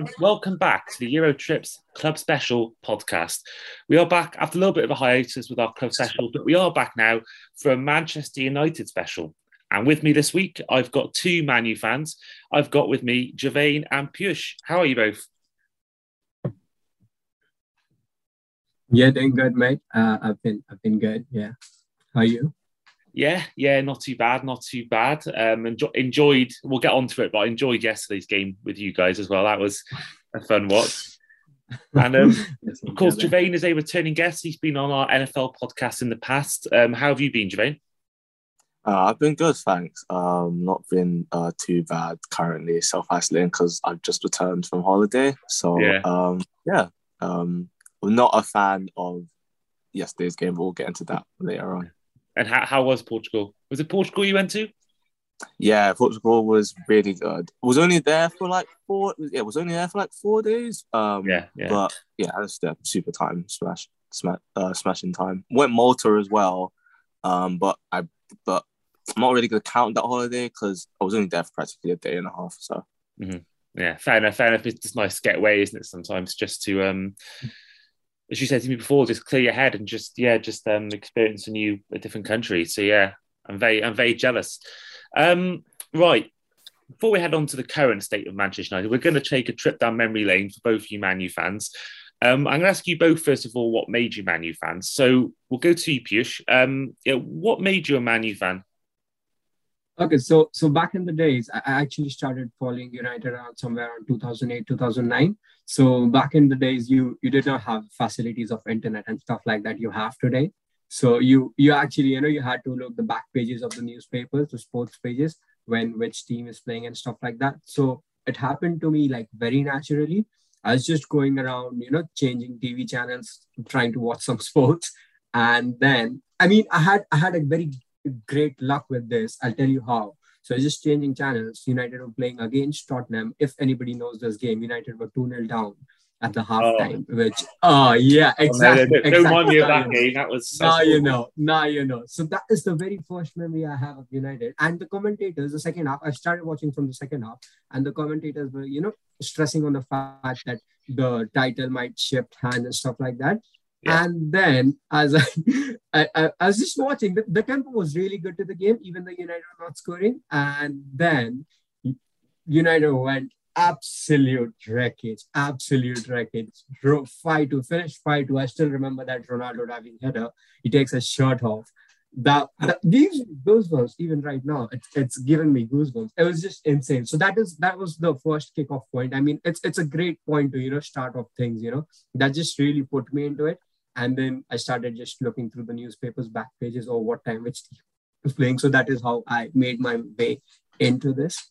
And welcome back to the Eurotrips Club Special podcast. We are back after a little bit of a hiatus with our club special, but we are back now for a Manchester United special. And with me this week, I've got two Man U fans. I've got with me Girvane and Piyush. How are you both? Yeah, doing good, mate. Uh, I've been I've been good. Yeah. How are you? Yeah, yeah, not too bad, not too bad. Um, enjoy, enjoyed. We'll get on to it, but I enjoyed yesterday's game with you guys as well. That was a fun watch. And um, of course, Girvane is a returning guest. He's been on our NFL podcast in the past. Um, how have you been, Girvane? Uh, I've been good, thanks. Um, not been uh, too bad currently, self isolating because I've just returned from holiday. So yeah, um, yeah. Um, I'm not a fan of yesterday's game, but we'll get into that later on. And how, how was Portugal? Was it Portugal you went to? Yeah, Portugal was really good. Was only there for like four. Yeah, was only there for like four days. Um, yeah, yeah. But yeah, that's the super time smash, smash, uh, smashing time. Went Malta as well, um, but I but I'm not really gonna count that holiday because I was only there for practically a day and a half. So mm-hmm. yeah, fair enough. Fair enough. It's just nice to get away, isn't it? Sometimes just to um as you said to me before, just clear your head and just yeah, just um, experience a new a different country. So yeah, I'm very I'm very jealous. Um, right. Before we head on to the current state of Manchester United, we're going to take a trip down memory lane for both you Man U fans. Um, I'm going to ask you both first of all what made you Man U fans. So we'll go to you, Piyush. Um, yeah, what made you a Man U fan? Okay, so so back in the days, I actually started following United around somewhere around 2008, 2009. So back in the days, you you did not have facilities of internet and stuff like that you have today. So you you actually you know you had to look the back pages of the newspapers, the sports pages, when which team is playing and stuff like that. So it happened to me like very naturally. I was just going around, you know, changing TV channels, trying to watch some sports, and then I mean, I had I had a very great luck with this. I'll tell you how. So just changing channels. United were playing against Tottenham. If anybody knows this game, United were 2 0 down at the halftime, oh. which, oh, yeah, exactly. Oh, no, no, exactly. me of that game. That was now cool. you know. Now you know. So that is the very first memory I have of United. And the commentators, the second half, I started watching from the second half, and the commentators were, you know, stressing on the fact that the title might shift hands and stuff like that. Yeah. And then, as I, I, I, was just watching, the, the tempo was really good to the game, even though United were not scoring. And then United went absolute wreckage, absolute wreckage. Five to finish five to. I still remember that Ronaldo diving header. He takes a shirt off. That, that gives goosebumps even right now. It's, it's giving me goosebumps. It was just insane. So that is that was the first kickoff point. I mean, it's it's a great point to you know start off things. You know that just really put me into it. And then I started just looking through the newspapers, back pages, or what time which was playing. So that is how I made my way into this.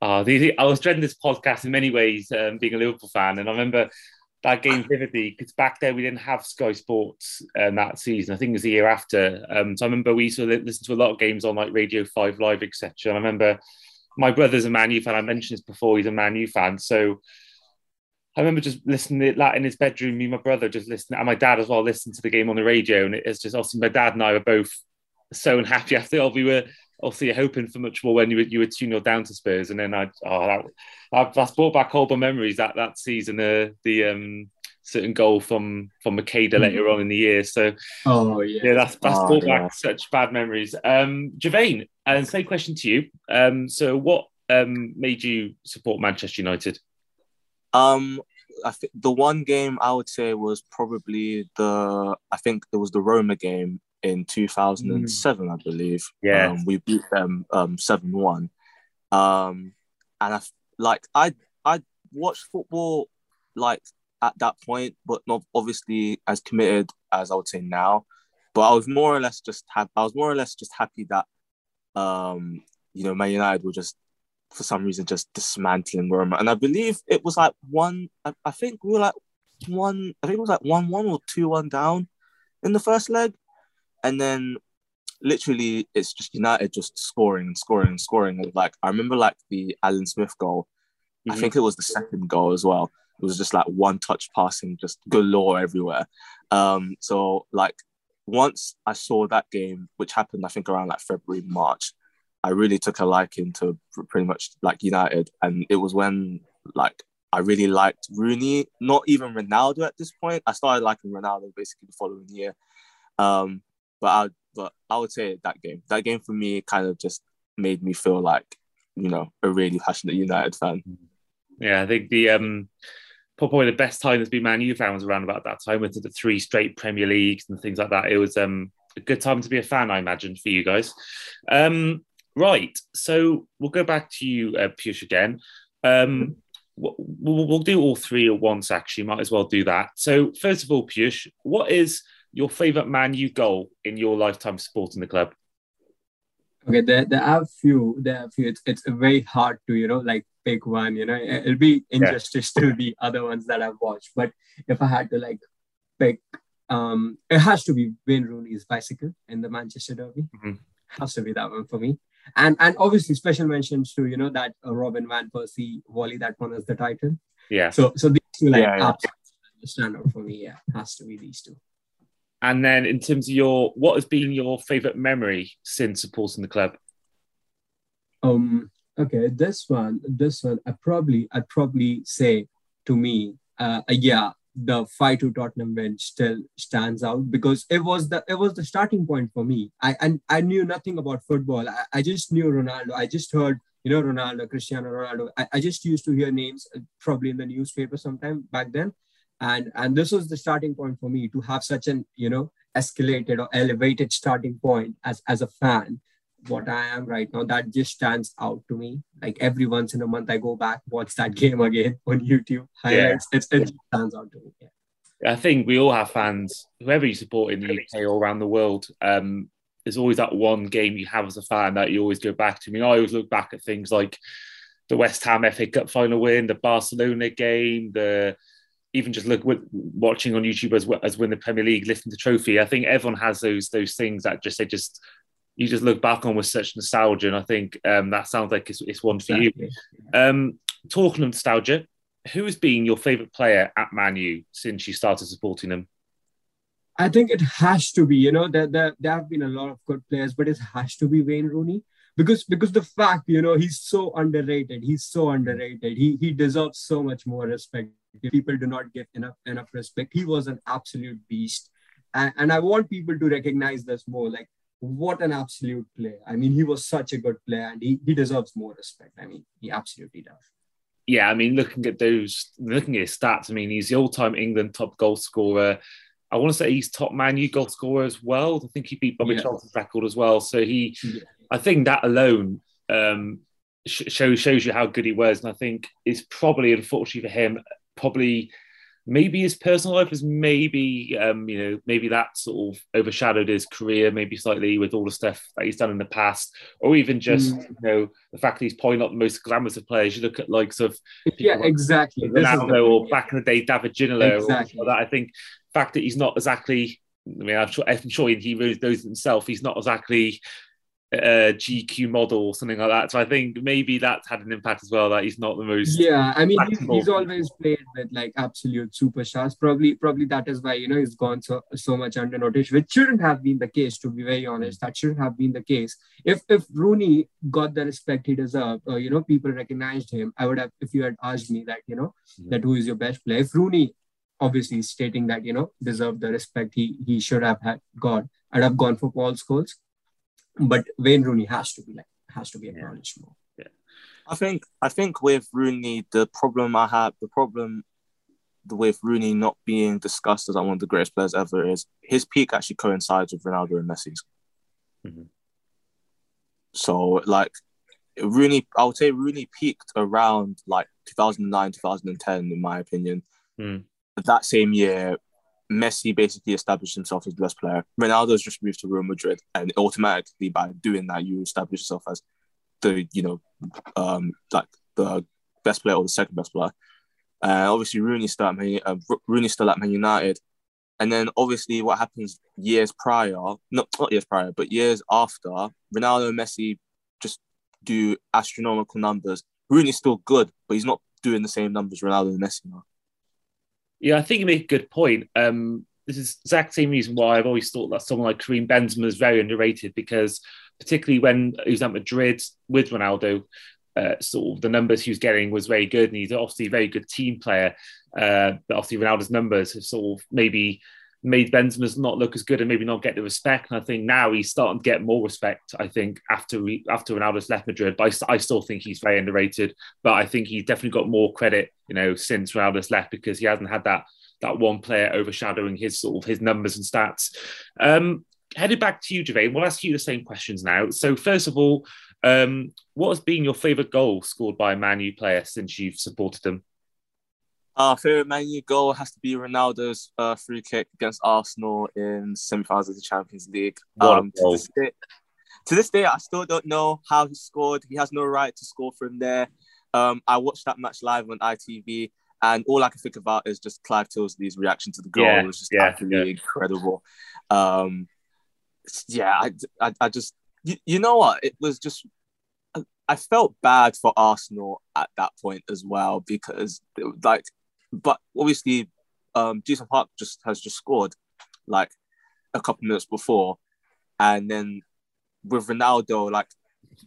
Oh, the, I was dreading this podcast in many ways, um, being a Liverpool fan, and I remember that game vividly because back then we didn't have Sky Sports um, that season. I think it was the year after. Um, so I remember we used to listen to a lot of games on like Radio Five Live, etc. And I remember my brother's a Man U fan. I mentioned this before. He's a Man U fan, so I remember just listening to that in his bedroom, me and my brother just listening, and my dad as well, listening to the game on the radio. And it's just obviously my dad and I were both so unhappy after all. We were obviously hoping for much more when you were you were 2 0 down to Spurs. And then I, oh, that, that, that's brought back all horrible memories that that season, uh, the um, certain goal from from Macheda mm. later on in the year. So, oh, yeah, yeah that's, that's oh, brought yeah. back such bad memories. Um, Girvane, and same question to you. Um, so, what um, made you support Manchester United? Um, I think the one game I would say was probably the I think it was the Roma game in 2007, mm. I believe. Yeah, um, we beat them um seven one, um, and I like I I watched football like at that point, but not obviously as committed as I would say now. But I was more or less just have I was more or less just happy that um you know Man United were just for some reason just dismantling Roma. And I believe it was like one, I, I think we were like one, I think it was like one one or two one down in the first leg. And then literally it's just United just scoring and scoring and scoring. And like I remember like the Alan Smith goal. Mm-hmm. I think it was the second goal as well. It was just like one touch passing, just galore everywhere. Um, so like once I saw that game, which happened I think around like February, March, I really took a liking to pretty much like United, and it was when like I really liked Rooney, not even Ronaldo at this point. I started liking Ronaldo basically the following year. Um, but I but I would say that game, that game for me kind of just made me feel like, you know, a really passionate United fan. Yeah, I think the um probably the best time that's been Man U fan was around about that time with the three straight Premier Leagues and things like that. It was um a good time to be a fan, I imagine, for you guys. Um, right, so we'll go back to you, uh, Piyush, again. Um, we'll, we'll do all three at once, actually. Might as well do that. So, first of all, Piyush, what is your favourite Man U goal in your lifetime supporting the club? Okay, there, there are few. There are few. It's, it's very hard to you know like pick one. You know, it'll be injustice yeah. to the other ones that I've watched. But if I had to like pick um, it has to be Wayne Rooney's bicycle in the Manchester Derby. Mm-hmm. Has to be that one for me. And and obviously special mentions to you know that uh, Robin van Persie volley that won us the title. Yeah. So so these two like yeah, yeah. stand out for me. Yeah, has to be these two. And then in terms of your, what has been your favorite memory since supporting the club? Um. Okay, this one, this one, I probably, I'd probably say to me, uh, yeah, the fight to Tottenham win still stands out because it was the it was the starting point for me. I and I knew nothing about football. I, I just knew Ronaldo. I just heard you know Ronaldo, Cristiano Ronaldo. I, I just used to hear names uh, probably in the newspaper sometime back then, and and this was the starting point for me to have such an you know escalated or elevated starting point as as a fan what I am right now, that just stands out to me. Like every once in a month, I go back, watch that game again on YouTube. Highlights. Yeah. It's, it stands out to me. Yeah. I think we all have fans, whoever you support in the UK or around the world. Um, there's always that one game you have as a fan that you always go back to. I mean, I always look back at things like the West Ham FA Cup final win, the Barcelona game, the even just look with watching on YouTube as well as win the Premier League, lifting the trophy. I think everyone has those those things that just they just you just look back on with such nostalgia. And I think um, that sounds like it's, it's one for exactly. you. Um, talking of nostalgia, who has been your favourite player at Man U since you started supporting them? I think it has to be, you know, there, there, there have been a lot of good players, but it has to be Wayne Rooney because because the fact, you know, he's so underrated. He's so underrated. He he deserves so much more respect. People do not give enough enough respect. He was an absolute beast. And, and I want people to recognize this more. Like what an absolute player. I mean, he was such a good player and he, he deserves more respect. I mean, he absolutely does. Yeah, I mean, looking at those, looking at his stats, I mean, he's the all time England top goal scorer. I want to say he's top Man U goal scorer as well. I think he beat Bobby yeah. Charlton's record as well. So he, yeah. I think that alone um, shows shows you how good he was. And I think it's probably, unfortunately for him, probably maybe his personal life has maybe um, you know maybe that sort of overshadowed his career maybe slightly with all the stuff that he's done in the past or even just mm. you know the fact that he's probably not the most glamorous of players you look at likes of yeah like exactly Ronaldo or back in the day David Ginola exactly. that I think the fact that he's not exactly I mean I'm sure, I'm sure he knows himself he's not exactly a GQ model or something like that. So I think maybe that's had an impact as well. That he's not the most. Yeah, I mean, he's, he's, always played with like absolute superstars. Probably, probably that is why you know he's gone so so much under notice, which shouldn't have been the case. To be very honest, that shouldn't have been the case. If if Rooney got the respect he deserved, or you know people recognized him, I would have. If you had asked me that, you know, mm-hmm. that who is your best player, if Rooney obviously stating that you know deserved the respect he he should have had got, I'd have gone for Paul Scholes but Wayne Rooney has to be like has to be acknowledged yeah. more. Yeah, I think I think with Rooney, the problem I have, the problem with Rooney not being discussed as one of the greatest players ever is his peak actually coincides with Ronaldo and Messi's. Mm-hmm. So like Rooney, I would say Rooney peaked around like 2009, 2010, in my opinion. Mm. That same year, Messi basically established himself as the best player. Ronaldo's just moved to Real Madrid, and automatically by doing that, you establish yourself as the you know, um, like the best player or the second best player. Uh, obviously, Rooney still at Man, uh, still at Man United, and then obviously what happens years prior, not not years prior, but years after, Ronaldo and Messi just do astronomical numbers. Rooney's still good, but he's not doing the same numbers Ronaldo and Messi are. Yeah, I think you make a good point. Um, this is the exact same reason why I've always thought that someone like Karim Benzema is very underrated because particularly when he was at Madrid with Ronaldo, uh, sort of the numbers he was getting was very good, and he's obviously a very good team player. Uh, but obviously Ronaldo's numbers have sort of maybe made Benzema's not look as good and maybe not get the respect. And I think now he's starting to get more respect. I think after we, after Ronaldo's left Madrid, but I, I, still think he's very underrated. But I think he's definitely got more credit, you know, since Ronaldo's left because he hasn't had that that one player overshadowing his sort of his numbers and stats. Um, headed back to you, Girvane, we'll ask you the same questions now. So first of all, um, what has been your favourite goal scored by a Man U player since you've supported them? Our favorite Man U goal has to be Ronaldo's uh, free kick against Arsenal in semi-finals of the Champions League. Um, to, this day, to, this day, I still don't know how he scored. He has no right to score from there. Um, I watched that match live on ITV, and all I can think about is just Clive Tyldesley's reaction to the goal. Yeah, it was just yeah, absolutely yeah. incredible. Um, yeah, I, I, I just, you, you know what? It was just I felt bad for Arsenal at that point as well because like but obviously, um, Ji-sung Park just has just scored like a couple minutes before, and then with Ronaldo like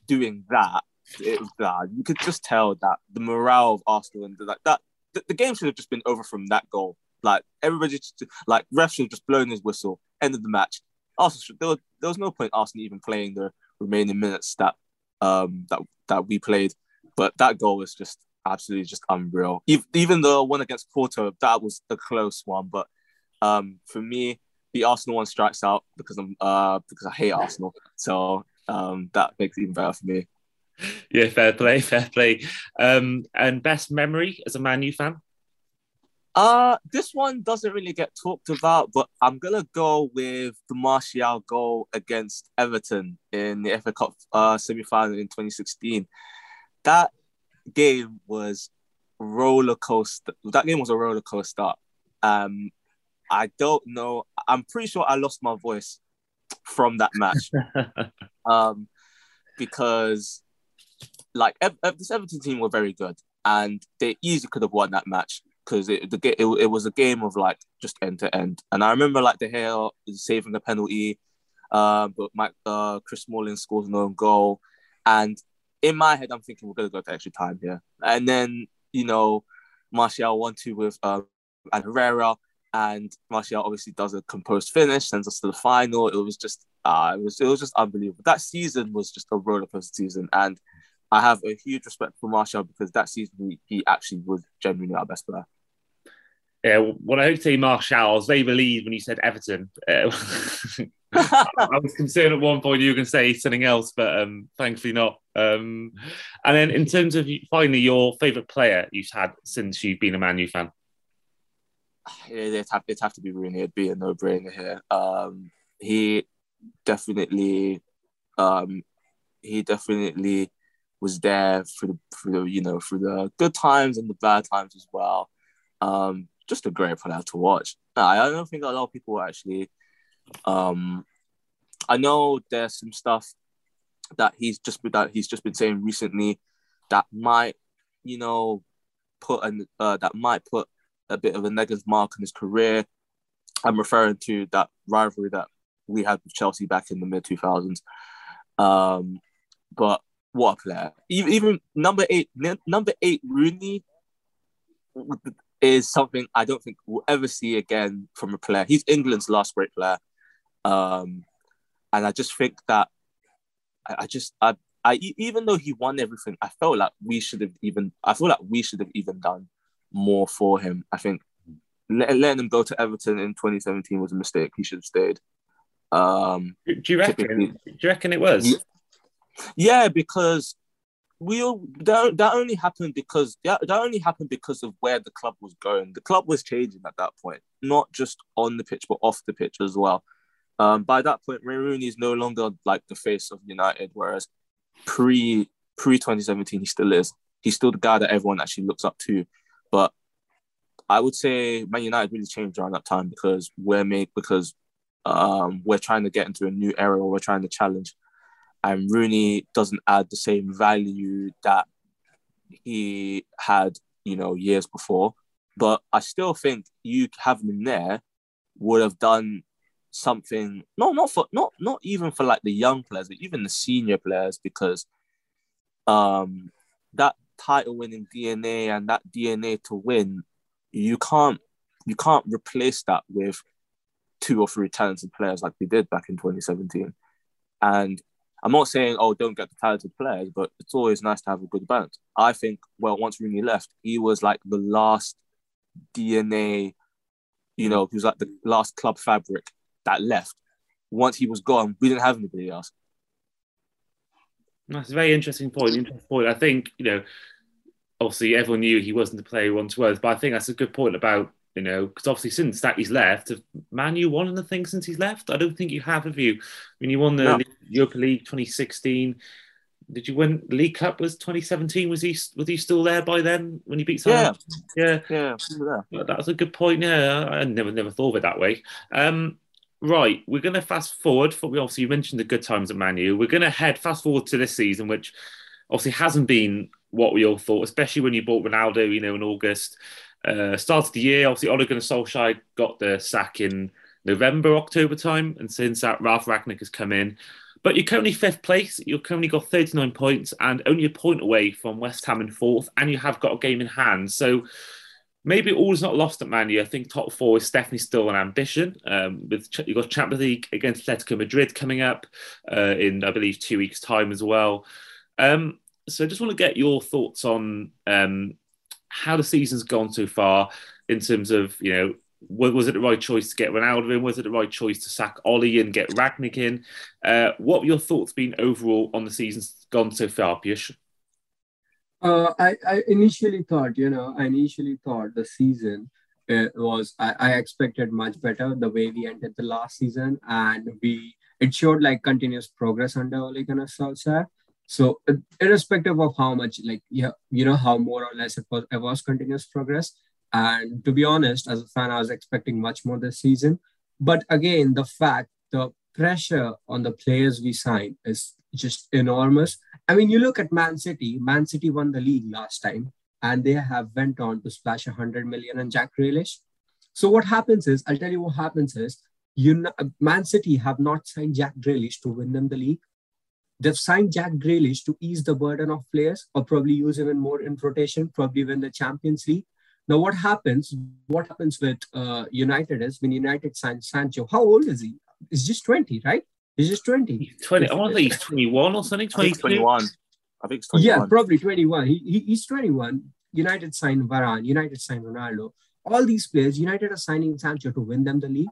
doing that, it was bad. You could just tell that the morale of Arsenal and like that the, the game should have just been over from that goal. Like everybody, just, like ref should have just blown his whistle. End of the match. Arsenal, there was, there was no point Arsenal even playing the remaining minutes that um that that we played. But that goal was just absolutely just unreal. Even the one against Porto, that was a close one. But um, for me, the Arsenal one strikes out because I'm uh, because I hate Arsenal. So um, that makes it even better for me. Yeah, fair play, fair play. Um, and best memory as a Man U fan? Uh, this one doesn't really get talked about, but I'm gonna go with the Martial goal against Everton in the FA Cup uh, semi-final in 2016. That game was roller coaster. That game was a roller coaster. Um, I don't know. I'm pretty sure I lost my voice from that match. um, because like the Everton team were very good, and they easily could have won that match because it the it, it was a game of like just end to end. And I remember like De Gea saving the penalty, uh, but Mike uh, Chris Smalling scores an own goal, and in my head, I'm thinking we're gonna go to extra time here, and then you know, Martial one two with um, and Herrera, and Martial obviously does a composed finish, sends us to the final. It was just, uh, it was it was just unbelievable. That season was just a roller coaster season, and I have a huge respect for Martial because that season he, he actually was genuinely our best player. Yeah, when I heard you say Martial, I was very relieved when you said Everton. Uh, I was concerned at one point you were going to say something else, but um, thankfully not. Um, and then, in terms of finally your favourite player you've had since you've been a Man U fan, it'd have, it'd have to be Rooney. It'd be a no-brainer here. Um, he definitely, um, he definitely was there for the, for the you know for the good times and the bad times as well. Um, just a great player to watch. I don't think a lot of people actually um, I know there's some stuff that he's just that he's just been saying recently that might, you know, put an uh, that might put a bit of a negative mark on his career. I'm referring to that rivalry that we had with Chelsea back in the mid 2000s. Um, but what a player! Even, even number eight, n- number eight Rooney is something I don't think we'll ever see again from a player. He's England's last great player. Um, and I just think that I, I just I, I even though he won everything, I felt like we should have even I feel like we should have even done more for him. I think let, letting him go to Everton in 2017 was a mistake. He should have stayed. Um, do you reckon? Do you reckon it was? Yeah, because we all that, that only happened because that, that only happened because of where the club was going. The club was changing at that point, not just on the pitch but off the pitch as well. Um, by that point, Rooney is no longer like the face of United, whereas pre pre 2017 he still is. He's still the guy that everyone actually looks up to. But I would say Man United really changed around that time because we're made because um, we're trying to get into a new era we're trying to challenge. And Rooney doesn't add the same value that he had, you know, years before. But I still think you having him there would have done something no not for not not even for like the young players but even the senior players because um that title winning DNA and that DNA to win, you can't you can't replace that with two or three talented players like we did back in 2017. And I'm not saying, oh, don't get the talented players, but it's always nice to have a good balance. I think, well, once Rooney left, he was like the last DNA, you know, he was like the last club fabric that left. Once he was gone, we didn't have anybody else. That's a very interesting point. Interesting point. I think, you know, obviously everyone knew he wasn't the player he once was, but I think that's a good point about you know, because obviously since that he's left, have Man U won anything since he's left? I don't think you have, have you? I mean, you won the no. Europa League 2016. Did you win the League Cup? Was 2017? Was he was he still there by then when he beat Southampton? Yeah, yeah, yeah. That was a good point. Yeah, I never never thought of it that way. Um, right, we're going to fast forward. For we obviously mentioned the good times at Man U. We're going to head fast forward to this season, which obviously hasn't been what we all thought, especially when you bought Ronaldo, you know, in August. Uh, started the year, obviously, Ole Gunnar Solskjaer got the sack in November, October time, and since that, Ralf Rangnick has come in. But you're currently fifth place. You've currently got 39 points and only a point away from West Ham in fourth, and you have got a game in hand. So maybe all is not lost at Man U. I think top four is definitely still an ambition. Um, with you've got Champions League against Atletico Madrid coming up uh, in, I believe, two weeks' time as well. Um, so I just want to get your thoughts on um, how the season's gone so far in terms of, you know, was it the right choice to get Ronaldo in? Was it the right choice to sack Ole and get Rangnick in? Uh, what have your thoughts been overall on the season's gone so far, Piyush? Uh, I, I initially thought, you know, I initially thought the season uh, was, I, I expected much better the way we ended the last season. And we, it showed like continuous progress under Ole Gunnar Solskjaer. So irrespective of how much, like yeah, you know, how more or less it was, it was continuous progress. And to be honest, as a fan, I was expecting much more this season. But again, the fact, the pressure on the players we signed is just enormous. I mean, you look at Man City. Man City won the league last time, and they have went on to splash 100 million on Jack Grealish. So what happens is, I'll tell you what happens is, you Man City have not signed Jack Grealish to win them the league. They've signed Jack Grealish to ease the burden of players or probably use him in more in rotation, probably win the Champions League. Now, what happens? What happens with uh, United is when United signs Sancho. How old is he? He's just 20, right? He's just 20. He's 20. I want to say he's 21 or something. 20, 21. I think it's 21. Yeah, probably 21. He, he, he's 21. United signed Varane. United signed Ronaldo. All these players, United are signing Sancho to win them the league.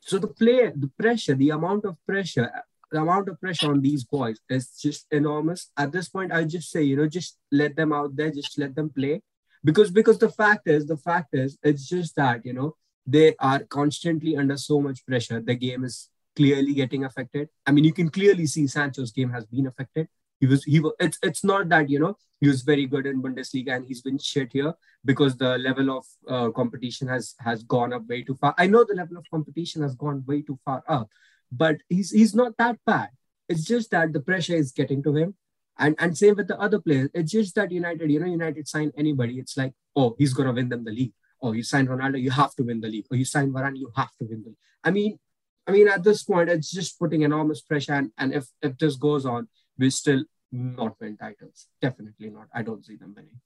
So the player, the pressure, the amount of pressure the amount of pressure on these boys is just enormous. At this point, I just say, you know, just let them out there, just let them play. Because because the fact is, the fact is, it's just that, you know, they are constantly under so much pressure. The game is clearly getting affected. I mean, you can clearly see Sancho's game has been affected. He was he was it's it's not that you know he was very good in Bundesliga and he's been shit here because the level of uh, competition has has gone up way too far. I know the level of competition has gone way too far up, but he's he's not that bad. It's just that the pressure is getting to him. And and same with the other players. It's just that United, you know, United sign anybody. It's like, oh, he's gonna win them the league. Oh, you sign Ronaldo, you have to win the league. Or you sign Varane, you have to win the league. I mean, I mean, at this point, it's just putting enormous pressure. And, and if if this goes on, we still not win titles. Definitely not. I don't see them winning.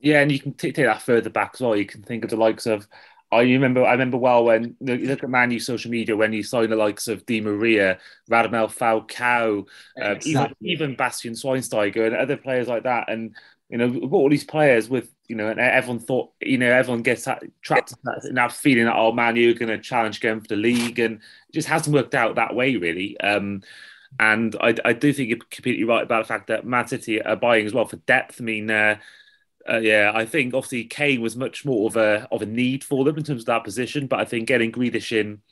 Yeah, and you can t- take that further back as well. You can think of the likes of I remember, I remember well when you look at Man U social media when you saw the likes of Di Maria, Radamel Falcao, uh, exactly. even even Bastian Schweinsteiger and other players like that, and you know we've got all these players with you know, and everyone thought you know everyone gets trapped in that feeling that oh Man are going to challenge again for the league, and it just hasn't worked out that way really. Um, and I, I do think you're completely right about the fact that Man City are buying as well for depth. I mean. Uh, uh, yeah, I think obviously Kane was much more of a of a need for them in terms of that position, but I think getting Grealish in,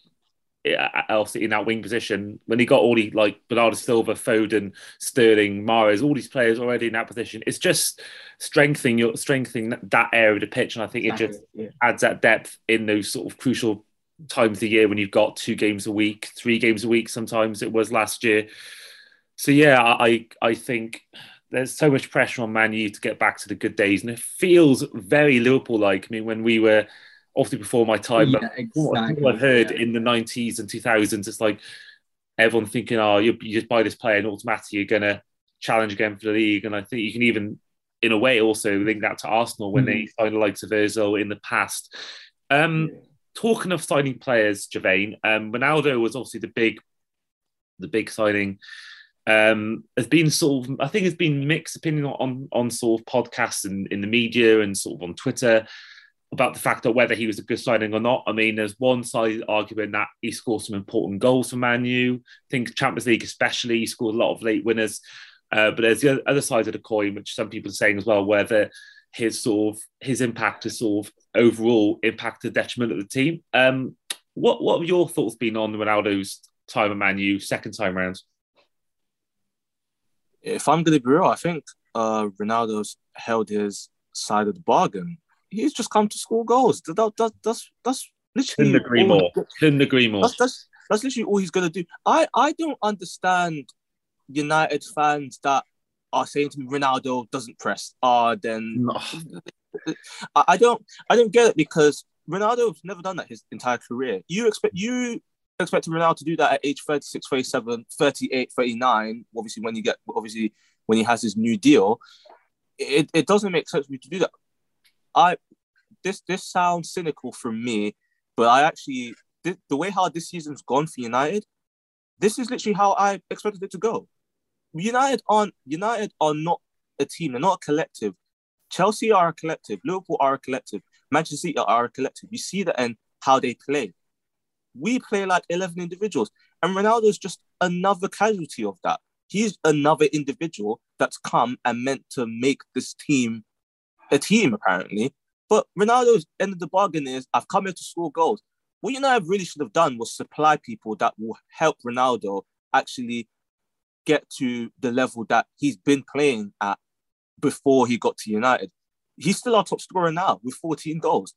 Uh, uh, obviously in that wing position, when he got all the like Bernardo Silva, Foden, Sterling, Mahrez, all these players already in that position, it's just strengthening your strengthening that area of the pitch, and I think it just yeah. adds that depth in those sort of crucial times of the year when you've got two games a week, three games a week. Sometimes it was last year. So yeah, I I think there's so much pressure on Man U to get back to the good days, and it feels very Liverpool like. I mean, when we were obviously before my time, yeah, but exactly, what I've heard yeah. in the 90s and 2000s, it's like everyone thinking, oh, you, you just buy this player and automatically you're going to challenge again for the league. And I think you can even in a way also link that to Arsenal when mm. they signed the likes of Ozil in the past. Um, talking of signing players, Girvane, um, Ronaldo was obviously the big, the big signing. Um, there's been sort of, I think, it's been mixed opinion on on sort of podcasts and in the media and sort of on Twitter about the fact that whether he was a good signing or not. I mean, there's one side arguing that he scored some important goals for Man U. I think Champions League, especially, he scored a lot of late winners. Uh, but there's the other side of the coin, which some people are saying as well, whether his sort of his impact has sort of overall impacted the detriment of the team. Um, what what have your thoughts been on Ronaldo's time at Man U, second time round? If I'm going to be real, I think uh, Ronaldo's held his side of the bargain he's just come to score goals. That, that, that's that's literally. Couldn't agree more. Couldn't agree more. That's, that's, that's literally all he's gonna do. I I don't understand United fans that are saying to me Ronaldo doesn't press. Ah, uh, then no. I, I don't I don't get it because Ronaldo's never done that his entire career. You expect you expect Ronaldo to do that at age 36, 37, 38, 39, obviously when you get obviously when he has his new deal. It, it doesn't make sense for me to do that. I this this sounds cynical from me, but I actually the, the way how this season's gone for United, this is literally how I expected it to go. United aren't United are not a team, they're not a collective. Chelsea are a collective, Liverpool are a collective, Manchester City are a collective. You see that in how they play. We play like 11 individuals, and Ronaldo's just another casualty of that. He's another individual that's come and meant to make this team a team apparently. But Ronaldo's end of the bargain is I've come here to score goals. What United really should have done was supply people that will help Ronaldo actually get to the level that he's been playing at before he got to United. He's still our top scorer now with 14 goals.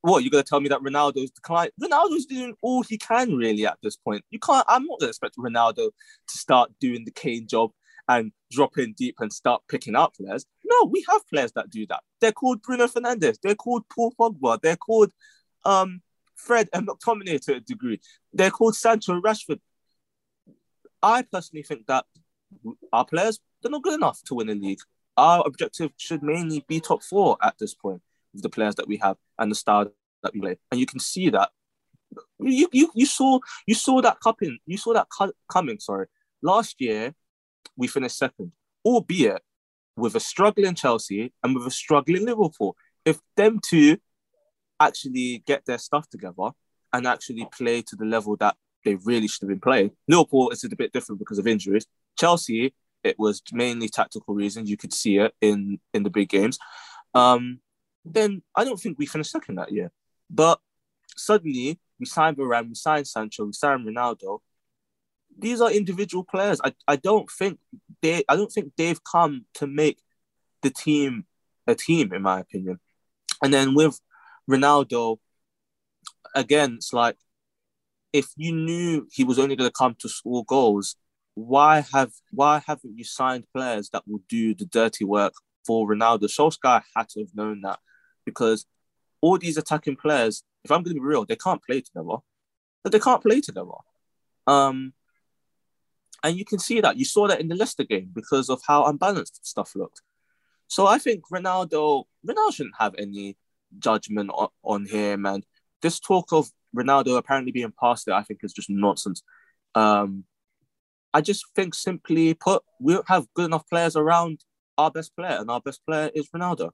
What you're gonna tell me that Ronaldo's declined? Ronaldo's doing all he can really at this point. You can't. I'm not gonna expect Ronaldo to start doing the Kane job and drop in deep and start picking up players. No, we have players that do that. They're called Bruno Fernandes. They're called Paul Pogba. They're called um, Fred and McTominay to a degree. They're called Sancho and Rashford. I personally think that our players, they're not good enough to win the league. Our objective should mainly be top four at this point with the players that we have and the style that we play. And you can see that. You, you, you saw you saw that cupping you saw that cu- coming sorry last year we finished second, albeit with a struggling Chelsea and with a struggling Liverpool. If them two actually get their stuff together and actually play to the level that they really should have been playing, Liverpool is a bit different because of injuries. Chelsea, it was mainly tactical reasons. You could see it in in the big games. Um, then I don't think we finished second that year. But suddenly we signed Varane, we signed Sancho, we signed Ronaldo, these are individual players. I, I don't think they I don't think they've come to make the team a team, in my opinion. And then with Ronaldo, again, it's like if you knew he was only going to come to score goals, why have why haven't you signed players that will do the dirty work for Ronaldo? Solskjaer had to have known that because all these attacking players, if I'm going to be real, they can't play together. They can't play together. Um, and you can see that. You saw that in the Leicester game because of how unbalanced stuff looked. So I think Ronaldo, Ronaldo shouldn't have any judgment on, on him. And this talk of Ronaldo apparently being past it, I think is just nonsense. Um, I just think simply put, we have good enough players around our best player, and our best player is Ronaldo.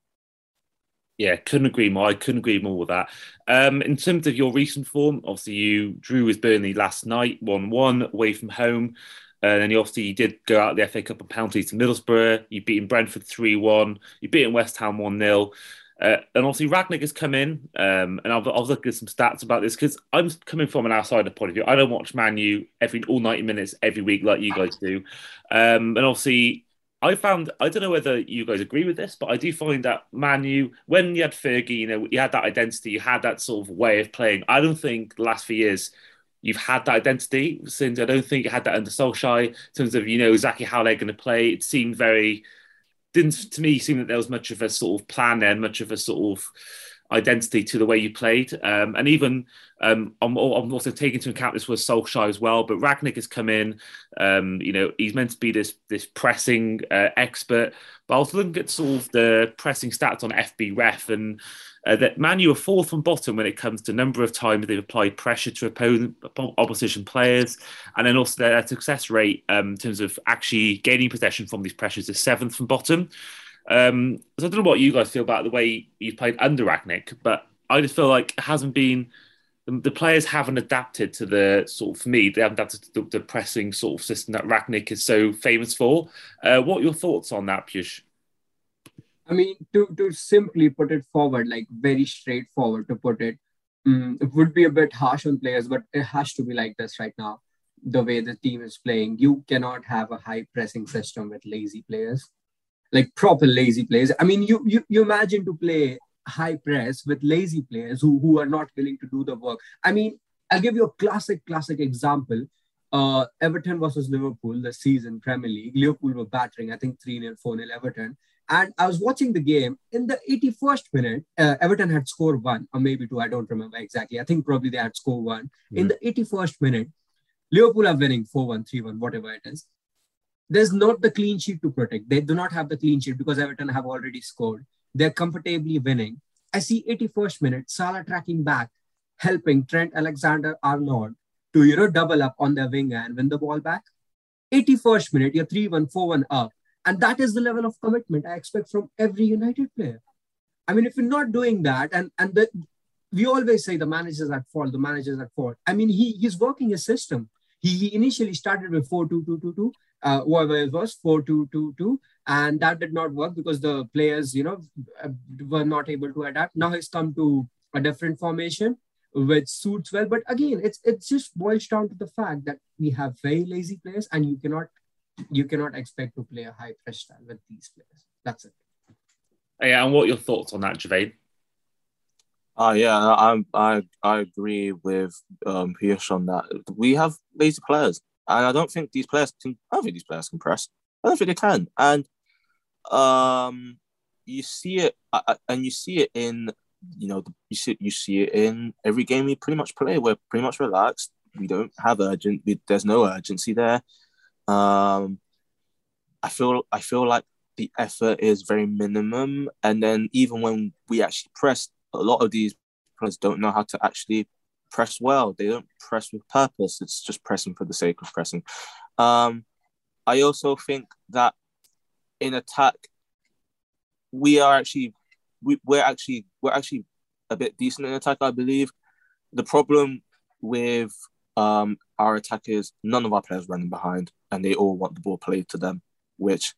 Yeah, couldn't agree more. I couldn't agree more with that. Um, in terms of your recent form, obviously you drew with Burnley last night, 1 1 away from home. And then you obviously did go out the FA Cup and penalties to Middlesbrough. You beat Brentford 3 1. You beat West Ham 1 0. Uh, and obviously, Rangnick has come in, um, and I'll, I'll at some stats about this because I'm coming from an outsider point of view. I don't watch Man U every all 90 minutes every week like you guys do. Um, and obviously, I found I don't know whether you guys agree with this, but I do find that Man U, when you had Fergie, you know, you had that identity, you had that sort of way of playing. I don't think the last few years you've had that identity since I don't think you had that under Solskjaer in terms of you know exactly how they're going to play. It seemed very didn't to me seem that there was much of a sort of plan there, much of a sort of identity to the way you played. Um, and even um, I'm, I'm, also taking into account this was Solskjaer as well. But Rangnick has come in. Um, you know, he's meant to be this this pressing uh, expert. But I was looking at sort of the pressing stats on FBref and. Uh, that Man U are fourth from bottom when it comes to number of times they've applied pressure to opponent, opposition players, and then also their success rate um, in terms of actually gaining possession from these pressures is seventh from bottom. Um, so I don't know what you guys feel about the way you've played under Rangnick, but I just feel like it hasn't been the players haven't adapted to the sort of for me they haven't adapted to the, pressing sort of system that Rangnick is so famous for. Uh, what are your thoughts on that, Piyush? I mean, to to simply put it forward, like very straightforward to put it, um, it would be a bit harsh on players, but it has to be like this right now. The way the team is playing, you cannot have a high pressing system with lazy players like proper lazy players. I mean, you you, you imagine to play high press with lazy players who, who are not willing to do the work. I mean, I'll give you a classic, classic example. Uh, Everton versus Liverpool, the season Premier League. Liverpool were battering, I think 3 0, 4 0 Everton. And I was watching the game in the 81st minute. Uh, Everton had scored one or maybe two. I don't remember exactly. I think probably they had scored one. Mm. In the 81st minute, Liverpool are winning 4 1, 3 1, whatever it is there's not the clean sheet to protect. They do not have the clean sheet because Everton have already scored. They're comfortably winning. I see 81st minute, Salah tracking back, helping Trent Alexander Arnold to you know double up on their wing and win the ball back. 81st minute, you're 3-1, 4-1 up. And that is the level of commitment I expect from every United player. I mean, if you're not doing that, and and the, we always say the manager's at fault, the manager's at fault. I mean, he he's working a system. He, he initially started with 4-2-2-2-2 uh, whoever it was, 4-2-2-2. And that did not work because the players, you know, uh, were not able to adapt. Now he's come to a different formation which suits well. But again, it's it's just boils down to the fact that we have very lazy players, and you cannot you cannot expect to play a high press style with these players. That's it. Yeah, and what are your thoughts on that, Javed? Uh, yeah, I I I agree with um Piyush on that. We have lazy players. And I don't think these players can. I don't think these players can press. I don't think they can. And um, you see it, uh, uh, and you see it in you know you see you see it in every game we pretty much play. We're pretty much relaxed. We don't have urgent. We, there's no urgency there. Um, I feel I feel like the effort is very minimum, and then even when we actually press, a lot of these players don't know how to actually press well. They don't press with purpose. It's just pressing for the sake of pressing. Um, I also think that in attack, we are actually we, we're actually we're actually a bit decent in attack. I believe the problem with um, our attack is none of our players running behind, and they all want the ball played to them, which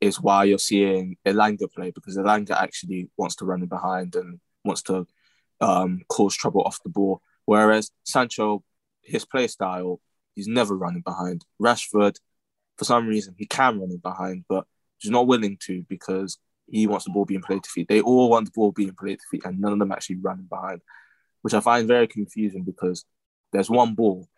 is why you're seeing Elanga play because Elanga actually wants to run in behind and wants to um, cause trouble off the ball. Whereas Sancho, his play style, he's never running behind. Rashford, for some reason, he can run in behind, but he's not willing to because he wants the ball being played to feet. They all want the ball being played to feet, and none of them actually running behind, which I find very confusing because there's one ball,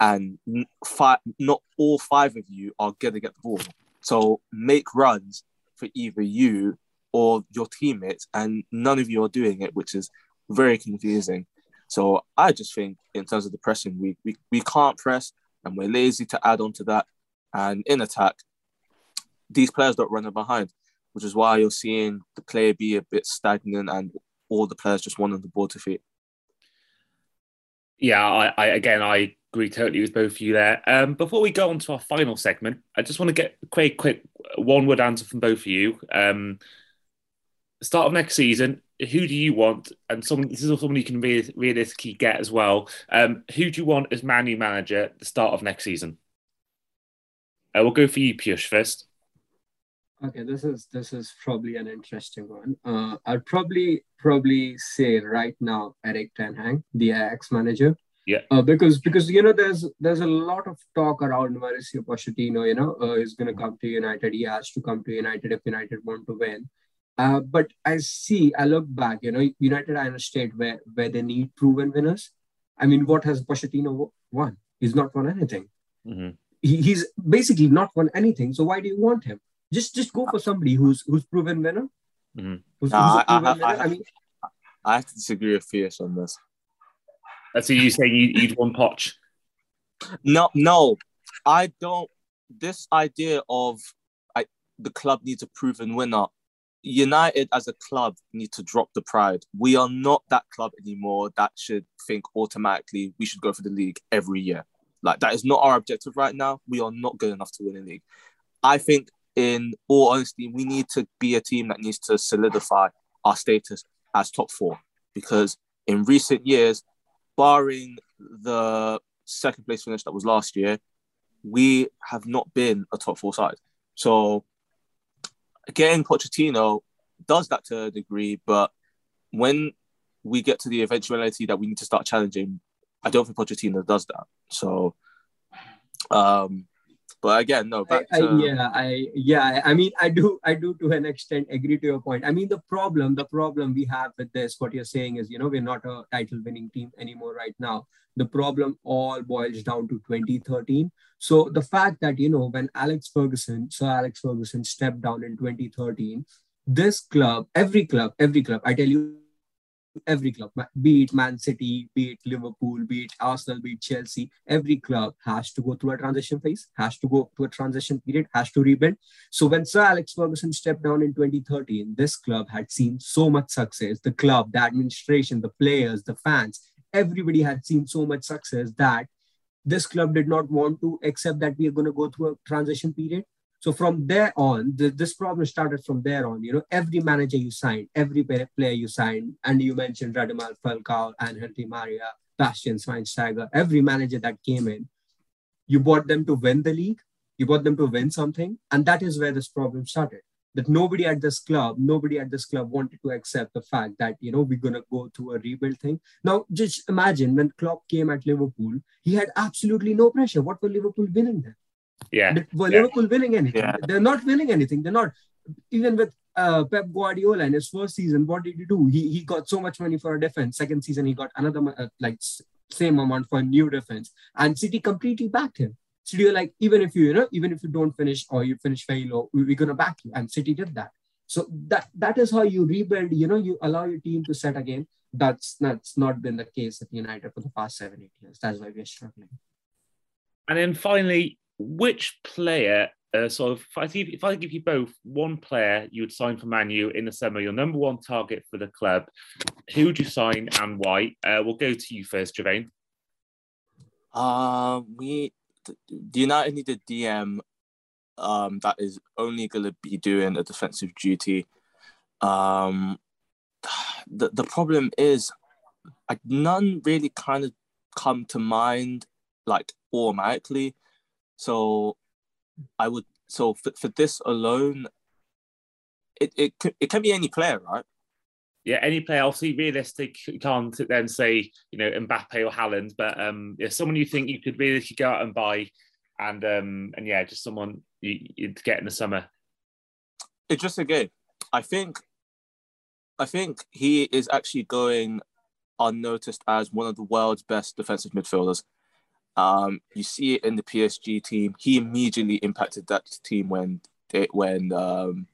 and five, not all five of you are gonna get the ball. So make runs for either you or your teammates, and none of you are doing it, which is very confusing. So I just think in terms of the pressing, we, we, we can't press and we're lazy to add on to that. And in attack, these players don't run behind, which is why you're seeing the player be a bit stagnant and all the players just wanting the ball to fit. Yeah, I, I again I agree totally with both of you there. Um, before we go on to our final segment, I just want to get a quick, quick one word answer from both of you. Um, start of next season, who do you want? And someone this is also someone you can re- realistically get as well. Um, who do you want as Man U manager at the start of next season? Uh, we'll go for you, Piyush, first. Okay, this is this is probably an interesting one. Uh, I'd probably probably say right now Erik Ten Hag, the Ajax manager. Yeah. Uh, because because you know there's there's a lot of talk around Mauricio Pochettino. You know uh, is going to come to United. He has to come to United if United want to win. Uh, but I see, I look back, you know, United are in a state where, where they need proven winners. I mean, what has Pochettino won? He's not won anything. Mm-hmm. He, he's basically not won anything. So why do you want him? Just just go for somebody who's who's proven winner. Mm-hmm. Who's, who's I, I, I, I, mean, I have to disagree with Fierce on this. That's so you saying you, you'd want Poch? No, no, I don't. This idea of I, the club needs a proven winner. United as a club need to drop the pride. We are not that club anymore that should think automatically we should go for the league every year. Like that is not our objective right now. We are not good enough to win a league. I think, in all honesty, we need to be a team that needs to solidify our status as top four because in recent years, barring the second place finish that was last year, we have not been a top four side. So getting Pochettino does that to a degree, but when we get to the eventuality that we need to start challenging, I don't think Pochettino does that. So, um, but again, no. Back I, to, yeah, I yeah. I mean, I do, I do to an extent agree to your point. I mean, the problem, the problem we have with this, what you're saying is, you know, we're not a title-winning team anymore right now. The problem all boils down to 2013. So the fact that you know when Alex Ferguson, Sir Alex Ferguson, stepped down in 2013, this club, every club, every club, I tell you, every club, be it Man City, be it Liverpool, be it Arsenal, be it Chelsea, every club has to go through a transition phase, has to go through a transition period, has to rebuild. So when Sir Alex Ferguson stepped down in 2013, this club had seen so much success. The club, the administration, the players, the fans, everybody had seen so much success that this club did not want to accept that we are going to go through a transition period. So from there on, this problem started from there on. You know, every manager you sign, every player you sign, and you mentioned Radamel Falcao and Henry Maria, Bastian Schweinsteiger, every manager that came in, you bought them to win the league, you bought them to win something, and that is where this problem started. That nobody at this club, nobody at this club wanted to accept the fact that you know we're gonna go through a rebuild thing. Now, just imagine when Klopp came at Liverpool, he had absolutely no pressure. What were Liverpool winning then? Yeah. Were yeah. Liverpool winning anything? Yeah. They're not winning anything. They're not. Even with uh, Pep Guardiola in his first season, what did he do? He, he got so much money for a defense. Second season, he got another uh, like same amount for a new defense, and City completely backed him. City were like, even if you you know, even if you don't finish or you finish very low, we're gonna back you, and City did that. So that that is how you rebuild. You know, you allow your team to set again. That's that's not been the case at United for the past seven eight years. That's why we're struggling. And then finally, which player, uh, sort of, if I, give, if I give you both one player you would sign for Man U in the summer, your number one target for the club, who would you sign and why? Uh, we'll go to you first, Girvane. Uh, we the United need a DM um, that is only going to be doing a defensive duty. Um, the the problem is, like none really kind of come to mind like automatically. So I would so for, for this alone, it it it can be any player, right? Yeah, any player. Obviously, realistic. You can't then say you know Mbappe or Haaland, but um, yeah, someone you think you could really go out and buy, and um, and yeah, just someone you, you'd get in the summer. It's just a game. I think, I think he is actually going unnoticed as one of the world's best defensive midfielders. Um, you see it in the PSG team. He immediately impacted that team when they when um,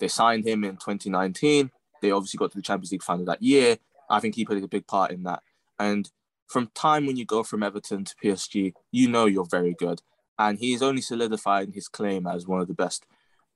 they signed him in 2019. They obviously got to the Champions League final that year. I think he played a big part in that. And from time when you go from Everton to PSG, you know you're very good. And he's only solidifying his claim as one of the best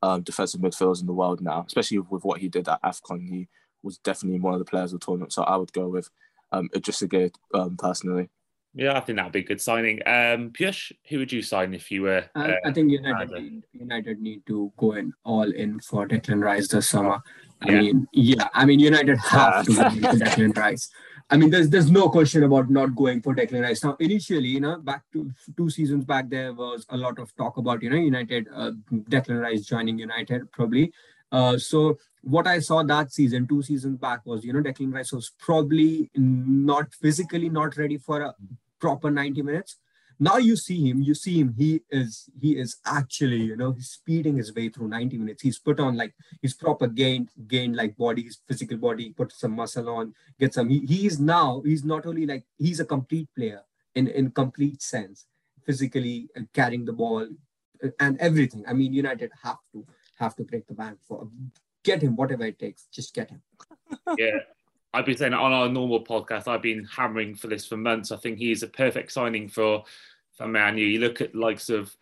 um, defensive midfielders in the world now, especially with what he did at AFCON. He was definitely one of the players of the tournament. So I would go with um, Idrissa Gueye um, personally. Yeah, I think that'd be a good signing. Um, Piyush, who would you sign if you were? I, uh, I think United need, United need to go in all in for Declan Rice this summer. I Yeah. mean, yeah, I mean United have to go in for Declan Rice. I mean, there's there's no question about not going for Declan Rice. Now, initially, you know, back to two seasons back, there was a lot of talk about you know United, uh, Declan Rice joining United probably. Uh, so what I saw that season, two seasons back, was you know Declan Rice was probably not physically not ready for a proper 90 minutes. Now you see him, you see him, he is he is actually, you know, he's speeding his way through 90 minutes. He's put on like he's proper gained, gained like body, his physical body, put some muscle on, get some. He, he is now, he's not only like he's a complete player in, in complete sense, physically uh, carrying the ball uh, and everything. I mean, United have to have to break the bank for get him whatever it takes. Just get him. yeah. I've been saying on our normal podcast, I've been hammering for this for months. I think he's a perfect signing for for Man U. You look at likes of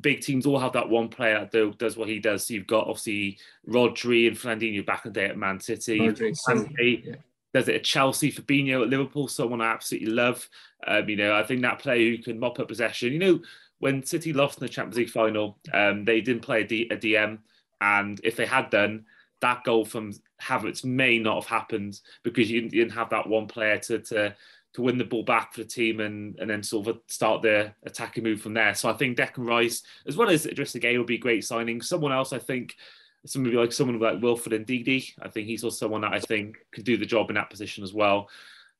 big teams all have that one player that does what he does. So you've got obviously Rodri and Fernandinho back in the day at Man City. Rodri, yeah. Does it at Chelsea, Fabinho at Liverpool, someone I absolutely love. Um, you know, I think that player who can mop up possession. You know, when City lost in the Champions League final, um, they didn't play a, D, a DM, and if they had done, that goal from Havertz may not have happened because you didn't have that one player to to to win the ball back for the team and and then sort of start their attacking move from there. So I think Declan Rice, as well as Idrissa Gueye, would be great signing. Someone else, I think, somebody like someone like Wilfred Ndidi. I think he's also someone that I think could do the job in that position as well.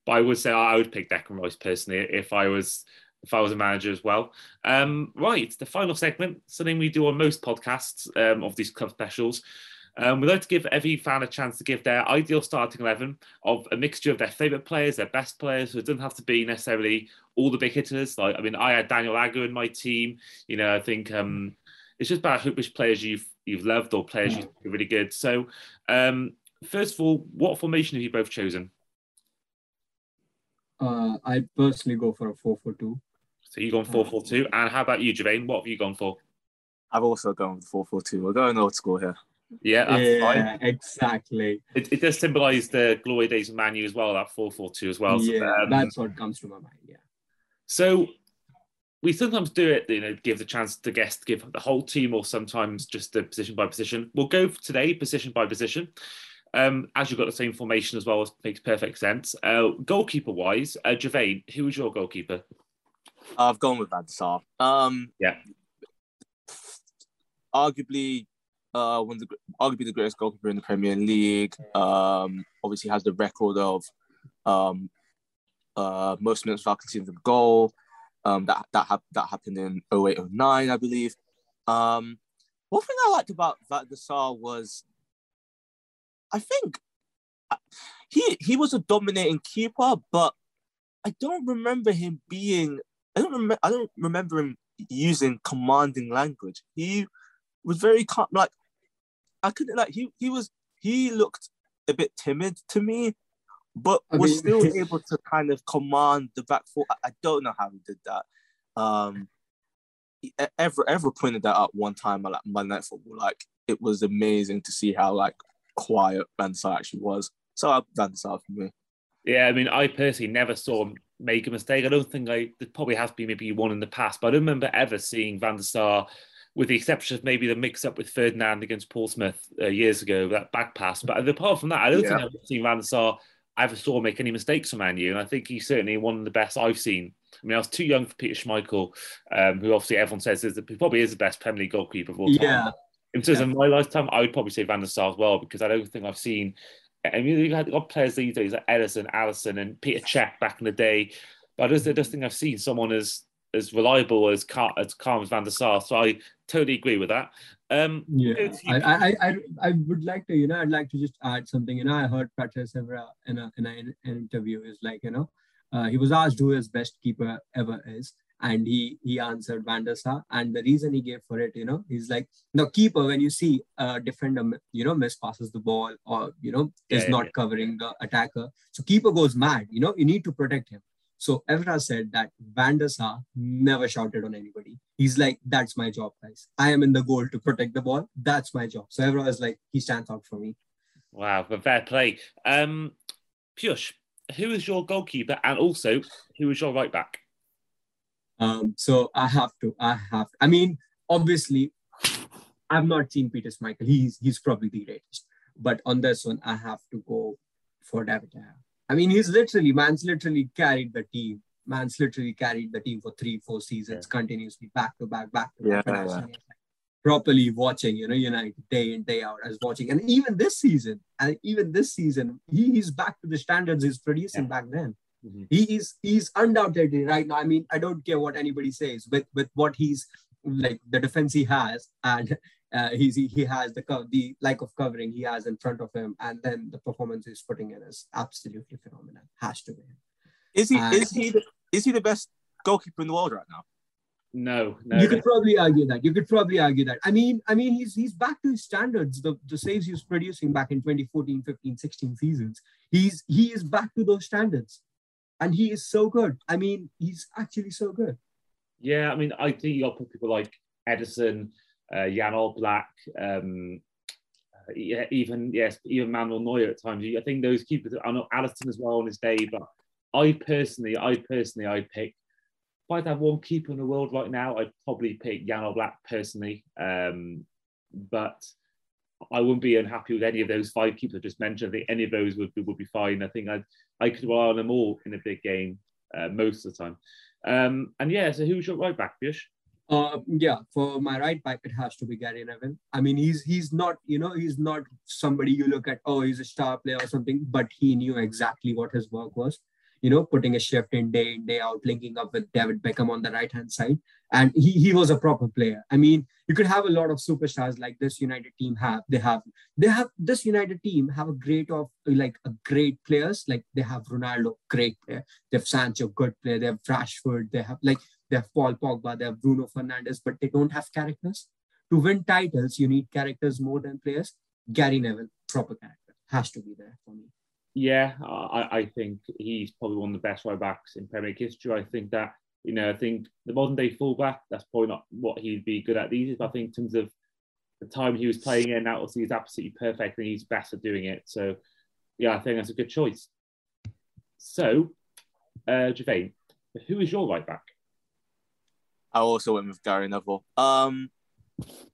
But I would say I would pick Declan Rice personally if I was if I was a manager as well. Um, right, the final segment, something we do on most podcasts um, of these club specials. Um, we'd like to give every fan a chance to give their ideal starting 11 of a mixture of their favourite players, their best players. So it doesn't have to be necessarily all the big hitters. Like, I mean, I had Daniel Agger in my team. You know, I think um, it's just about which players you've you've loved or players you've been really good. So, um, first of all, what formation have you both chosen? Uh, I personally go for a 4 4 2. So you've gone 4 4 2. And how about you, Girvane? What have you gone for? I've also gone 4 4 2. We're going old school here. Yeah, that's yeah, fine. exactly. It, it does symbolise the glory days of Man U as well, that 4 4 2 as well. yeah, so, um, that's what comes to my mind. Yeah. So we sometimes do it, you know, give the chance to guest, give the whole team, or sometimes just the position by position. We'll go for today, position by position. Um, as you've got the same formation as well, it makes perfect sense. Uh, goalkeeper wise, uh, Girvane, who was your goalkeeper? I've gone with Van Sar. Um, Yeah. Arguably, uh, one of the arguably the greatest goalkeeper in the Premier League. Um, obviously has the record of um, uh, most minutes without conceding a goal. Um, that that hap- that happened in 08, 09, I believe. Um, one thing I liked about Van Sar was, I think, uh, he he was a dominating keeper, but I don't remember him being. I don't remember. I don't remember him using commanding language. He was very calm. Like I couldn't like he he was he looked a bit timid to me, but I was mean- still able to kind of command the back four. I, I don't know how he did that. Um, ever ever pointed that out one time at like Monday Night Football. Like it was amazing to see how like quiet Van Sar actually was. So Van der Sar for me. Yeah, I mean, I personally never saw him make a mistake. I don't think I, there probably has been maybe one in the past, but I don't remember ever seeing Van der Sar, with the exception of maybe the mix up with Ferdinand against Portsmouth uh, years ago, that back pass. But apart from that, I don't think I've seen Van der Sar ever saw make any mistakes for Man U. And I think he's certainly one of the best I've seen. I mean, I was too young for Peter Schmeichel, um, who obviously everyone says is the, he probably is the best Premier League goalkeeper of all time. Yeah. In terms of my lifetime, I would probably say Van der Sar as well because I don't think I've seen. I mean, you've had got players these days like Ederson, Alisson, and Peter Cech back in the day, but I just, I just think I've seen someone as as reliable as calm as, calm as Van der Sar. So I totally agree with that. Um, Yeah, go to you, I, I, I, I would like to, you know, I'd like to just add something. You know, I heard Patrice Evra in a in a, in an interview is like, you know, uh, he was asked who his best keeper ever is, and he he answered Van der Sar, and the reason he gave for it, you know, he's like, the keeper when you see a defender, you know, mispasses the ball or you know is Yeah, not yeah. covering the attacker, so keeper goes mad. You know, you need to protect him. So Evra said that Van der Sar never shouted on anybody. He's like, that's my job, guys. I am in the goal to protect the ball. That's my job. So Evra is like, he stands out for me. wow, but fair play. Um, Piyush, who is your goalkeeper, and also who is your right back? Um, so I have to, I have. I mean, obviously, I've not seen Peter Schmeichel. He's he's probably the greatest. But on this one, I have to go for David. I mean, he's literally, man's literally carried the team. Man's literally carried the team for three, four seasons continuously, back to back, back to back. Yeah, yeah. seen it, like, Properly watching, you know, United day in, day out as watching. And even this season, and even this season, he, he's back to the standards he's producing Yeah. back then. Mhm. He is he's undoubtedly right now. I mean, I don't care what anybody says with with what he's like the defense he has and uh, he's he, he has the co- the like of covering he has in front of him and then the performance he's putting in is absolutely phenomenal has to be Is he Uh, is he the, is he the best goalkeeper in the world right now? No, no. You could probably argue that. You could probably argue that. I mean, I mean, he's he's back to his standards. The the saves he was producing back in 2014, 15, 16 seasons. He's he is back to those standards, and he is so good. I mean, he's actually so good. Yeah, I mean, I think you'll put people like Ederson, uh, Jan Oblak, um, uh, yeah, even yes, even Manuel Neuer at times. I think those keepers. I know Alisson as well on his day, but I personally, I personally, I pick if I'd have one keeper in the world right now, I'd probably pick Jan Oblak personally. Um, but I wouldn't be unhappy with any of those five keepers I just mentioned. I think any of those would, would be fine. I think I'd, I could rely on them all in a big game uh, most of the time. Um, and yeah, so who's your right back, Bish? Uh, yeah, for my right back, it has to be Gary Neville. I mean, he's he's not, you know, he's not somebody you look at, oh, he's a star player or something, but he knew exactly what his work was you know, putting a shift in day in, day out, linking up with David Beckham on the right hand side. And he, he was a proper player. I mean, you could have a lot of superstars like this United team have. They have they have this United team have a great of like a great players. Like they have Ronaldo, great player. They have Sancho, good player. They have Rashford. They have like they have Paul Pogba. They have Bruno Fernandes, but they don't have characters. To win titles, you need characters more than players. Gary Neville, proper character, has to be there for me yeah, I, I think he's probably one of the best right backs in Premier League history. I think that, you know, I think the modern day fullback, that's probably not what he'd be good at these. But I think in terms of the time he was playing in, that was he's absolutely perfect and he's best at doing it. So, yeah, I think that's a good choice. So, uh, Girvane, who is your right back? I also went with Gary Neville. Um,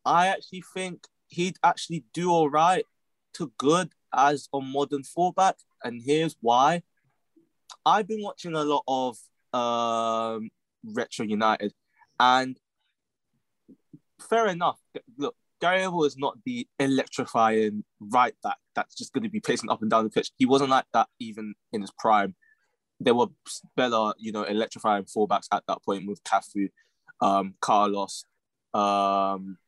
I actually think he'd actually do all right to good as a modern fullback, and here's why. I've been watching a lot of um, Retro United, and fair enough. Look, Gary Neville is not the electrifying right back that's just going to be pacing up and down the pitch. He wasn't like that even in his prime. There were better, you know, electrifying fullbacks at that point with Cafu, um, Carlos, um,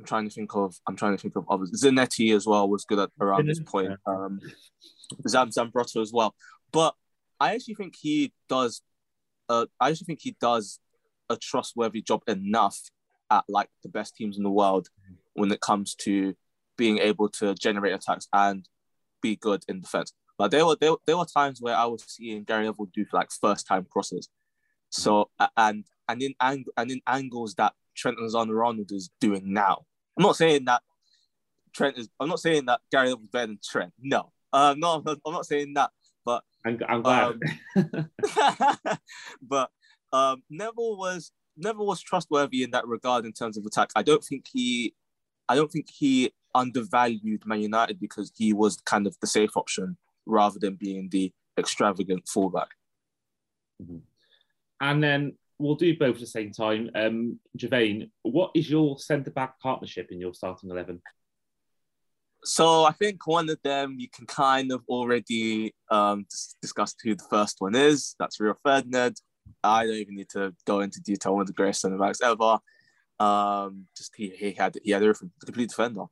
I'm trying to think of I'm trying to think of others. Zanetti as well was good at around this point. Um, Zam Zambrotta as well. But I actually think he does. Uh, I actually think he does a trustworthy job enough at like the best teams in the world when it comes to being able to generate attacks and be good in defense. But there were there, there were times where I was seeing Gary Neville do like first time crosses. So and and in ang- and in angles that Trent Alexander-Arnold is doing now. I'm not saying that Trent is. I'm not saying that Gary Neville is better than Trent. No, uh, no, I'm not saying that. But I'm, I'm glad. Um, but um, Neville was Neville was trustworthy in that regard in terms of attack. I don't think he, I don't think he undervalued Man United because he was kind of the safe option rather than being the extravagant fullback. Mm-hmm. And then we'll do both at the same time. Um, Girvane, what is your centre back partnership in your starting 11? So I think one of them you can kind of already um, discuss who the first one is. That's Rio Ferdinand. I don't even need to go into detail on the greatest centre backs ever. Um, just he, he had he had everything, complete defender.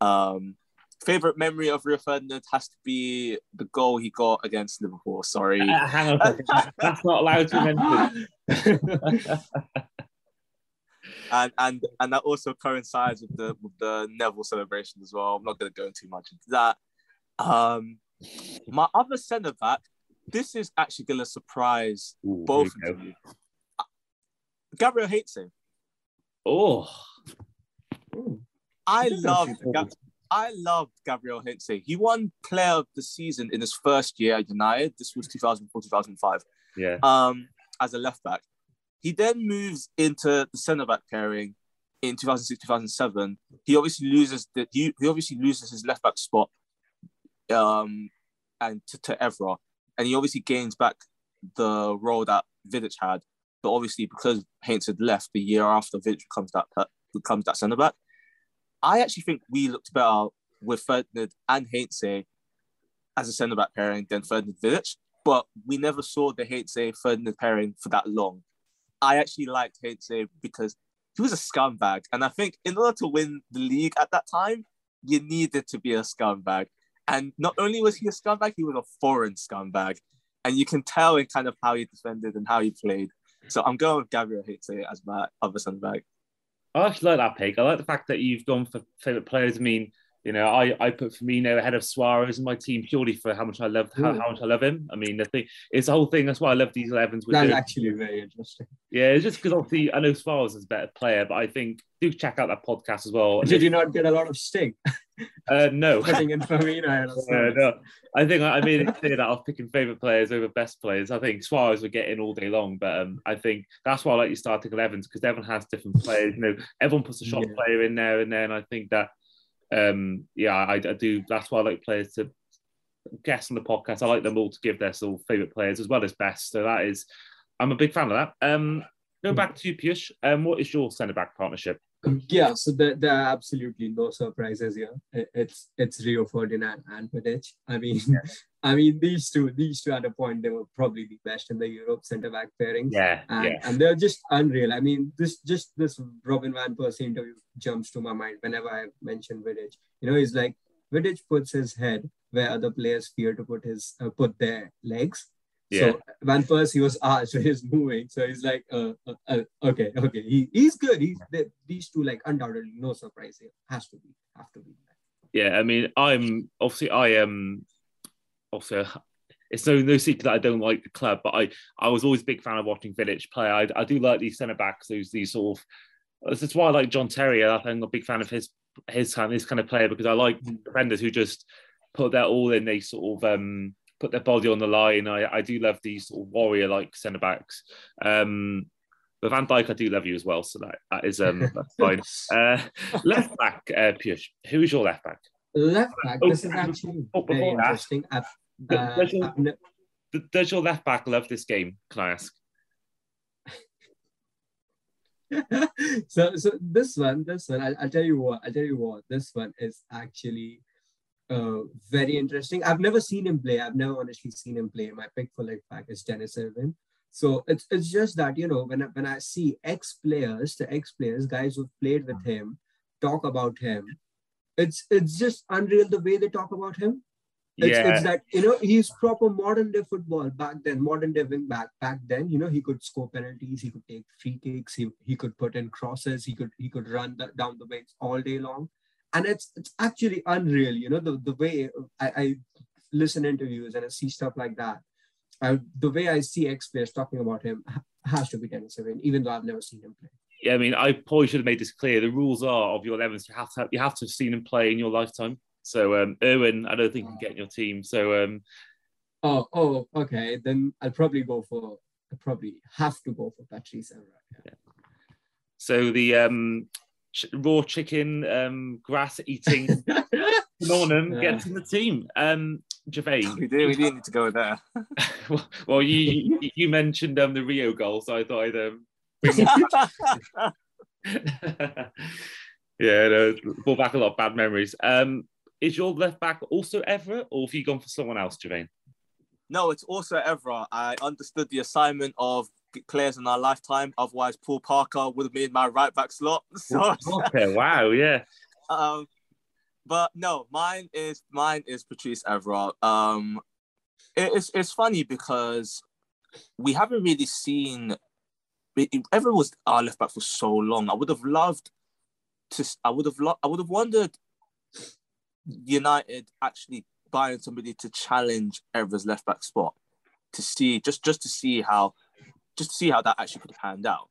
Um, favorite memory of Rio Ferdinand has to be the goal he got against Liverpool. Sorry, uh, hang on, that's not allowed to mention. and and and that also coincides with the with the Neville celebration as well. I'm not going to go too much into that. Um, my other centre back, this is actually going to surprise Ooh, both of you. Gabriel Heinze. Oh. I love I loved Gabriel Heinze. He won Player of the Season in his first year at United. This was 2004, 2005. Yeah. Um, as a left back. He then moves into the centre back pairing in 2006, 2007. He obviously loses the he, he obviously loses his left back spot um, and to, to Evra. And he obviously gains back the role that Vidic had. But obviously, because Heinze had left the year after Vidic becomes that becomes that centre back, I actually think we looked better with Ferdinand and Heinze as a centre back pairing than Ferdinand Vidic, but we never saw the Heinze Ferdinand pairing for that long. I actually liked Heinze because he was a scumbag. And I think in order to win the league at that time, you needed to be a scumbag. And not only was he a scumbag, he was a foreign scumbag. And you can tell in kind of how he defended and how he played. So I'm going with Gabriel Heinze as my other centre back. I actually like that pick. I like the fact that you've gone for favourite players. I mean, you know, I, I put Firmino ahead of Suarez in my team purely for how much I love how, how, much I love him. I mean, the thing it's the whole thing. That's why I love these 11s. That's actually very interesting. Yeah, it's just because obviously I know Suarez is a better player, but I think do check out that podcast as well. Did you not get a lot of sting? Uh, no. Putting in Firmino. uh, no. I think I made it clear that I was picking favourite players over best players. I think Suarez would get in all day long, but um, I think that's why I like you starting 11s because everyone has different players. You know, everyone puts a shot yeah. player in there, and then I think that um, yeah, I, I, do. That's why I like players to guest on the podcast. I like them all to give their sort of favorite players as well as best. So that is, I'm a big fan of that. Um, go back to you, Piyush. Um, what is your centre back partnership? Yeah, so there, there are absolutely no surprises here. It's it's Rio Ferdinand and Vidic. I mean, yeah. I mean these two these two at a point they were probably the best in the Europe centre back pairing. Yeah, and, yeah. and they're just unreal. I mean, this just this Robin van Persie interview jumps to my mind whenever I mention Vidic. You know, he's like Vidic puts his head where other players fear to put his uh, put their legs yeah. So Van he was asked, so he's moving. So he's like, uh, uh, uh, okay, okay, he, he's good. He's these two like undoubtedly no surprise here. Has to be, have to be. Yeah, I mean, I'm obviously I am also. It's no no secret that I don't like the club, but I I was always a big fan of watching Vidic play. I, I do like these centre backs, those these sort of. That's why I like John Terry. I think I'm a big fan of his his kind his kind of player because I like mm. defenders who just put their all in. They sort of um put their body on the line. I, I do love these sort of warrior like centre backs. Um, but Van Dijk, I do love you as well, so that, that is um, that's fine. Uh, left back, uh. Who is your left back? Left back. Oh, this is actually very interesting. uh, does, your, does your left back love this game? Can I ask? so so this one this one I, will tell you what i'll tell you what this one is actually uh, very interesting. I've never seen him play. I've never honestly seen him play. My pick for left back is Denis Irwin. So it's it's just that you know when I, when I see ex players, the ex players, guys who've played with him, talk about him, it's it's just unreal the way they talk about him. It's, yeah. it's that you know he's proper modern day football back then, modern day wing back back then. You know he could score penalties, he could take free kicks, he, he could put in crosses, he could he could run the, down the wings all day long and it's it's actually unreal you know the, the way I, I listen interviews and I see stuff like that I, the way I see ex players talking about him has to be Denis Irwin, even though I've never seen him play. Yeah, I mean, I probably should have made this clear. The rules are of your 11s, you have to have, you have to have seen him play in your lifetime. So um, Irwin, I don't think you can get in your team. So um, oh, oh, okay. Then I'll probably go for. I probably have to go for Patrice Evra. Yeah. So the um, raw chicken, um, grass eating phenomenon yeah. gets in the team. Um. We do. We do need to go there. well, you you mentioned um, the Rio goal, so I thought I'd um, yeah, no, brought back a lot of bad memories. Um, is your left back also Evra, or have you gone for someone else, Girvane? No, it's also Evra. I understood the assignment of players in our lifetime. Otherwise, Paul Parker would have been my right back slot. So, okay, wow, yeah. Um, but no, mine is mine is Patrice Evra. Um, it, it's it's funny because we haven't really seen. Evra was our left back for so long. I would have loved to. I would have. Lo- I would have wondered. United actually buying somebody to challenge Evra's left back spot to see just just to see how just to see how that actually could have panned out.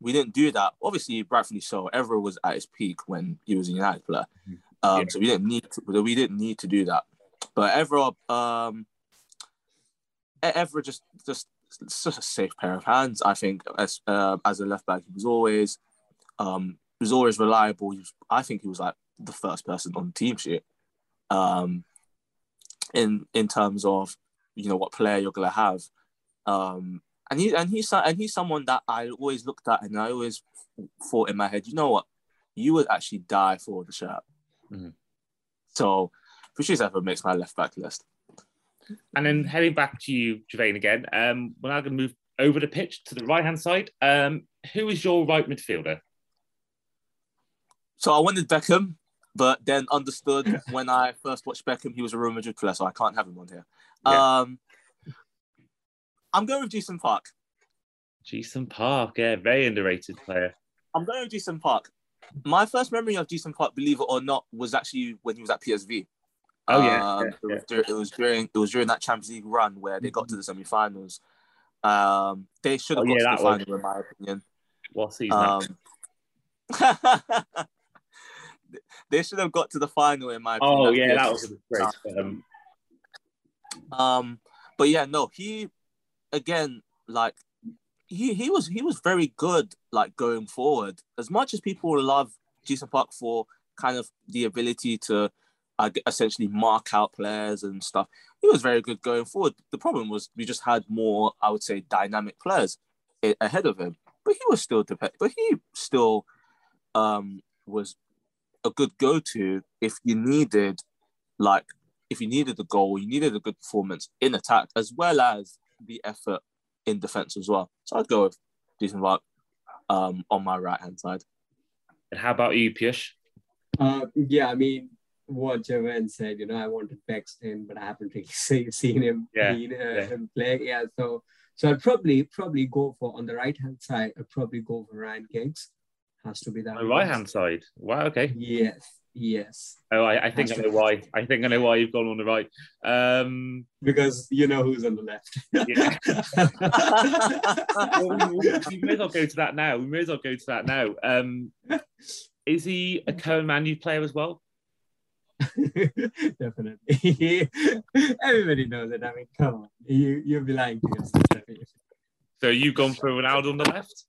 We didn't do that. Obviously, rightfully so. Evra was at his peak when he was a United player, um, yeah. so we didn't need to, we didn't need to do that. But Evra, um, just just such a safe pair of hands. I think as uh, as a left back, he was always um, he was always reliable. He was, I think he was like the first person on the team sheet. Um, in in terms of you know what player you're gonna have. Um, and he and he's and he's someone that I always looked at and I always thought in my head, you know what, you would actually die for the shirt. Mm-hmm. So Patrice Evra makes my left back list. And then heading back to you, Girvane, again. Um, we're now going to move over the pitch to the right hand side. Um, who is your right midfielder? So I wanted Beckham, but then understood when I first watched Beckham, he was a Real Madrid player, so I can't have him on here. Yeah. Um, I'm going with Ji-sung Park. Ji-sung Park, yeah, very underrated player. I'm going with Ji-sung Park. My first memory of Ji-sung Park, believe it or not, was actually when he was at PSV. Oh yeah, Um, yeah, it, was it was during it was during that Champions League run where they got to the semi-finals. Um, they should have Oh, got yeah, to the final, in my opinion. What season? Um, they should have got to the final, in my opinion. oh yeah, that was a great. Um, Um, but yeah, no, he again, like he he was he was very good, like going forward. As much as people love Ji-sung Park for kind of the ability to uh, essentially mark out players and stuff, he was very good going forward. The problem was we just had more, I would say, dynamic players ahead of him. But he was still but he still um was a good go-to if you needed like if you needed a goal, you needed a good performance in attack as well as the effort in defense as well. So I'd go with Ji-sung Park um, on my right hand side. and how about you, Piyush? Uh, yeah, I mean, what Girvane said, you know, I wanted Beckham, but I haven't really see, seen him, Yeah, seen, uh, yeah. him play. Yeah, so so I'd probably probably go for on the right hand side. I'd probably go for Ryan Giggs. Has to be that. On the right hand side. Wow. Okay. Yes, yes, Oh, I, I think I know why. I think I know why you've gone on the right. Um, because you know who's on the left. Yeah. well, we, we- we may as well go to that now. We may as well go to that now. Um, is he a Cohen Man U player as well? Definitely. Everybody knows it. I mean, come on. You you'll be lying to yourself. So you've gone for Ronaldo on the left.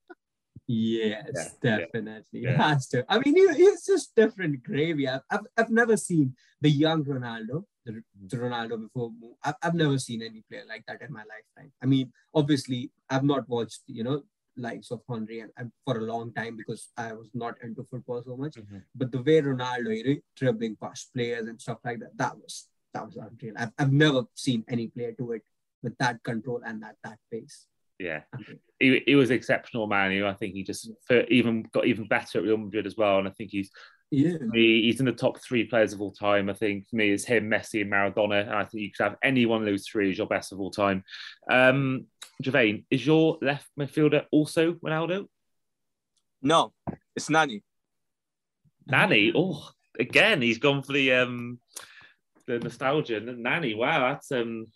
Yes, Yeah, definitely. yeah. Has to. I mean, he- he's just different gravy. I've, I've, I've never seen the young Ronaldo, the, mm. the Ronaldo before. I've, I've never seen any player like that in my lifetime. I mean, obviously, I've not watched, you know, likes of Henry and, and for a long time because I was not into football so much. Mm-hmm. But the way Ronaldo, you know, dribbling past players and stuff like that, that was that was unreal. I've, I've never seen any player do it with that control and that that pace. Yeah, he, he was exceptional, Manu. I think he just for, even got even better at Real Madrid as well. And I think he's Yeah. he, he's in the top three players of all time. I think for me, it's him, Messi, and Maradona. And I think you could have any one of those three as your best of all time. Um, Girvane, is your left midfielder also Ronaldo? No, it's Nani. Nani. Oh, again, he's gone for the um the nostalgia. Nani. Wow, that's um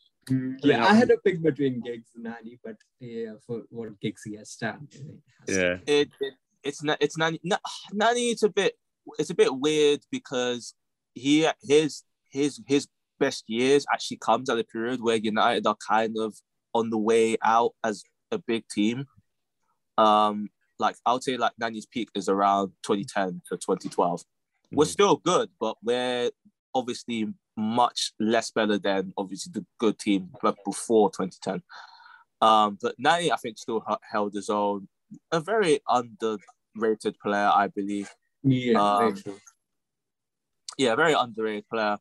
Yeah, I had a pick between Giggs and Nani, but yeah, for what Giggs he has done. it has yeah. It, it it's not it's Nani. Na- Nani. It's a bit it's a bit weird because he his his his best years actually comes at a period where United are kind of on the way out as a big team. Um, like I would say, like Nani's peak is around 2010 to 2012. We're Mhm. still good, but we're obviously much less better than obviously the good team before 2010. Um, but Nani, I think, still held his own. A very underrated player, I believe. Yeah, Um, very. Yeah, very underrated player.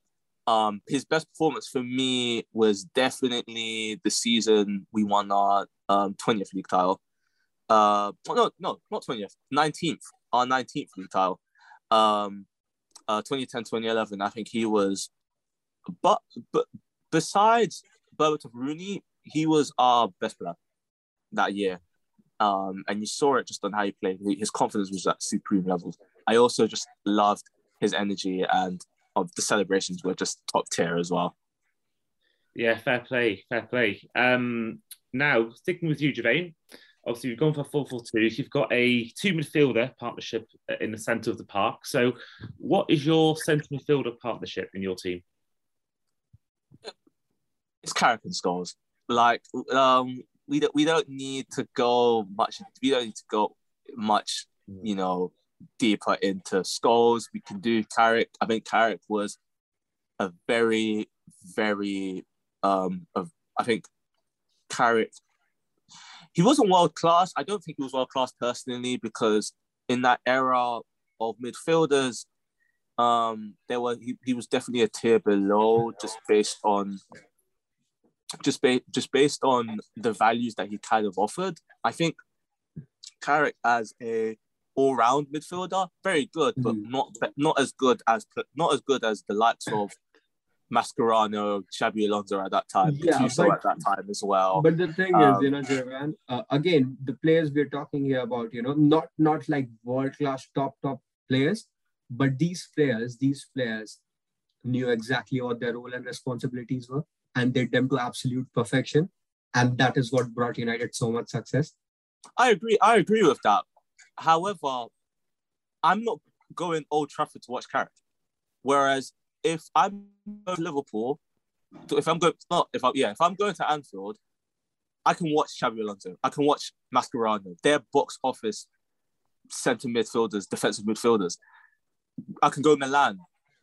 Um, his best performance for me was definitely the season we won our um, 20th league title. Uh, no, no, not 20th, 19th, our 19th league title. Um, uh, 2010, 2011, I think he was, but, but besides Berbatov Rooney, he was our best player that year. Um, and you saw it just on how he played. His confidence was at supreme levels. I also just loved his energy and of the celebrations were just top tier as well. Yeah, fair play, fair play. Um, now sticking with you, Girvane. Obviously, you've gone for four four two. You've got a two midfielder partnership in the centre of the park. So, what is your centre midfielder partnership in your team? It's Carrick and Scholes. Like um, we don't we don't need to go much. We don't need to go much. You know, deeper into Scholes. We can do Carrick. I think Carrick was a very very um. Of, I think Carrick. He wasn't world class. I don't think he was world class personally because in that era of midfielders, um, there were he, he was definitely a tier below just based on just ba- just based on the values that he kind of offered. I think Carrick as a all-round midfielder, very good, but Mhm. not not as good as not as good as the likes of Mascherano, Xabi Alonso at that time, Yeah, but- at that time as well. But the thing Um, is, you know, Girvane, uh, again, the players we're talking here about, you know, not not like world class top top players, but these players, these players knew exactly what their role and responsibilities were, and they did them to absolute perfection, and that is what brought United so much success. I agree. I agree with that. However, I'm not going Old Trafford to watch Carrick. Whereas if I'm going to Liverpool, if I'm going not if I yeah if I'm going to Anfield, I can watch Xabi Alonso. I can watch Mascherano. They're box office centre midfielders, defensive midfielders. I can go Milan.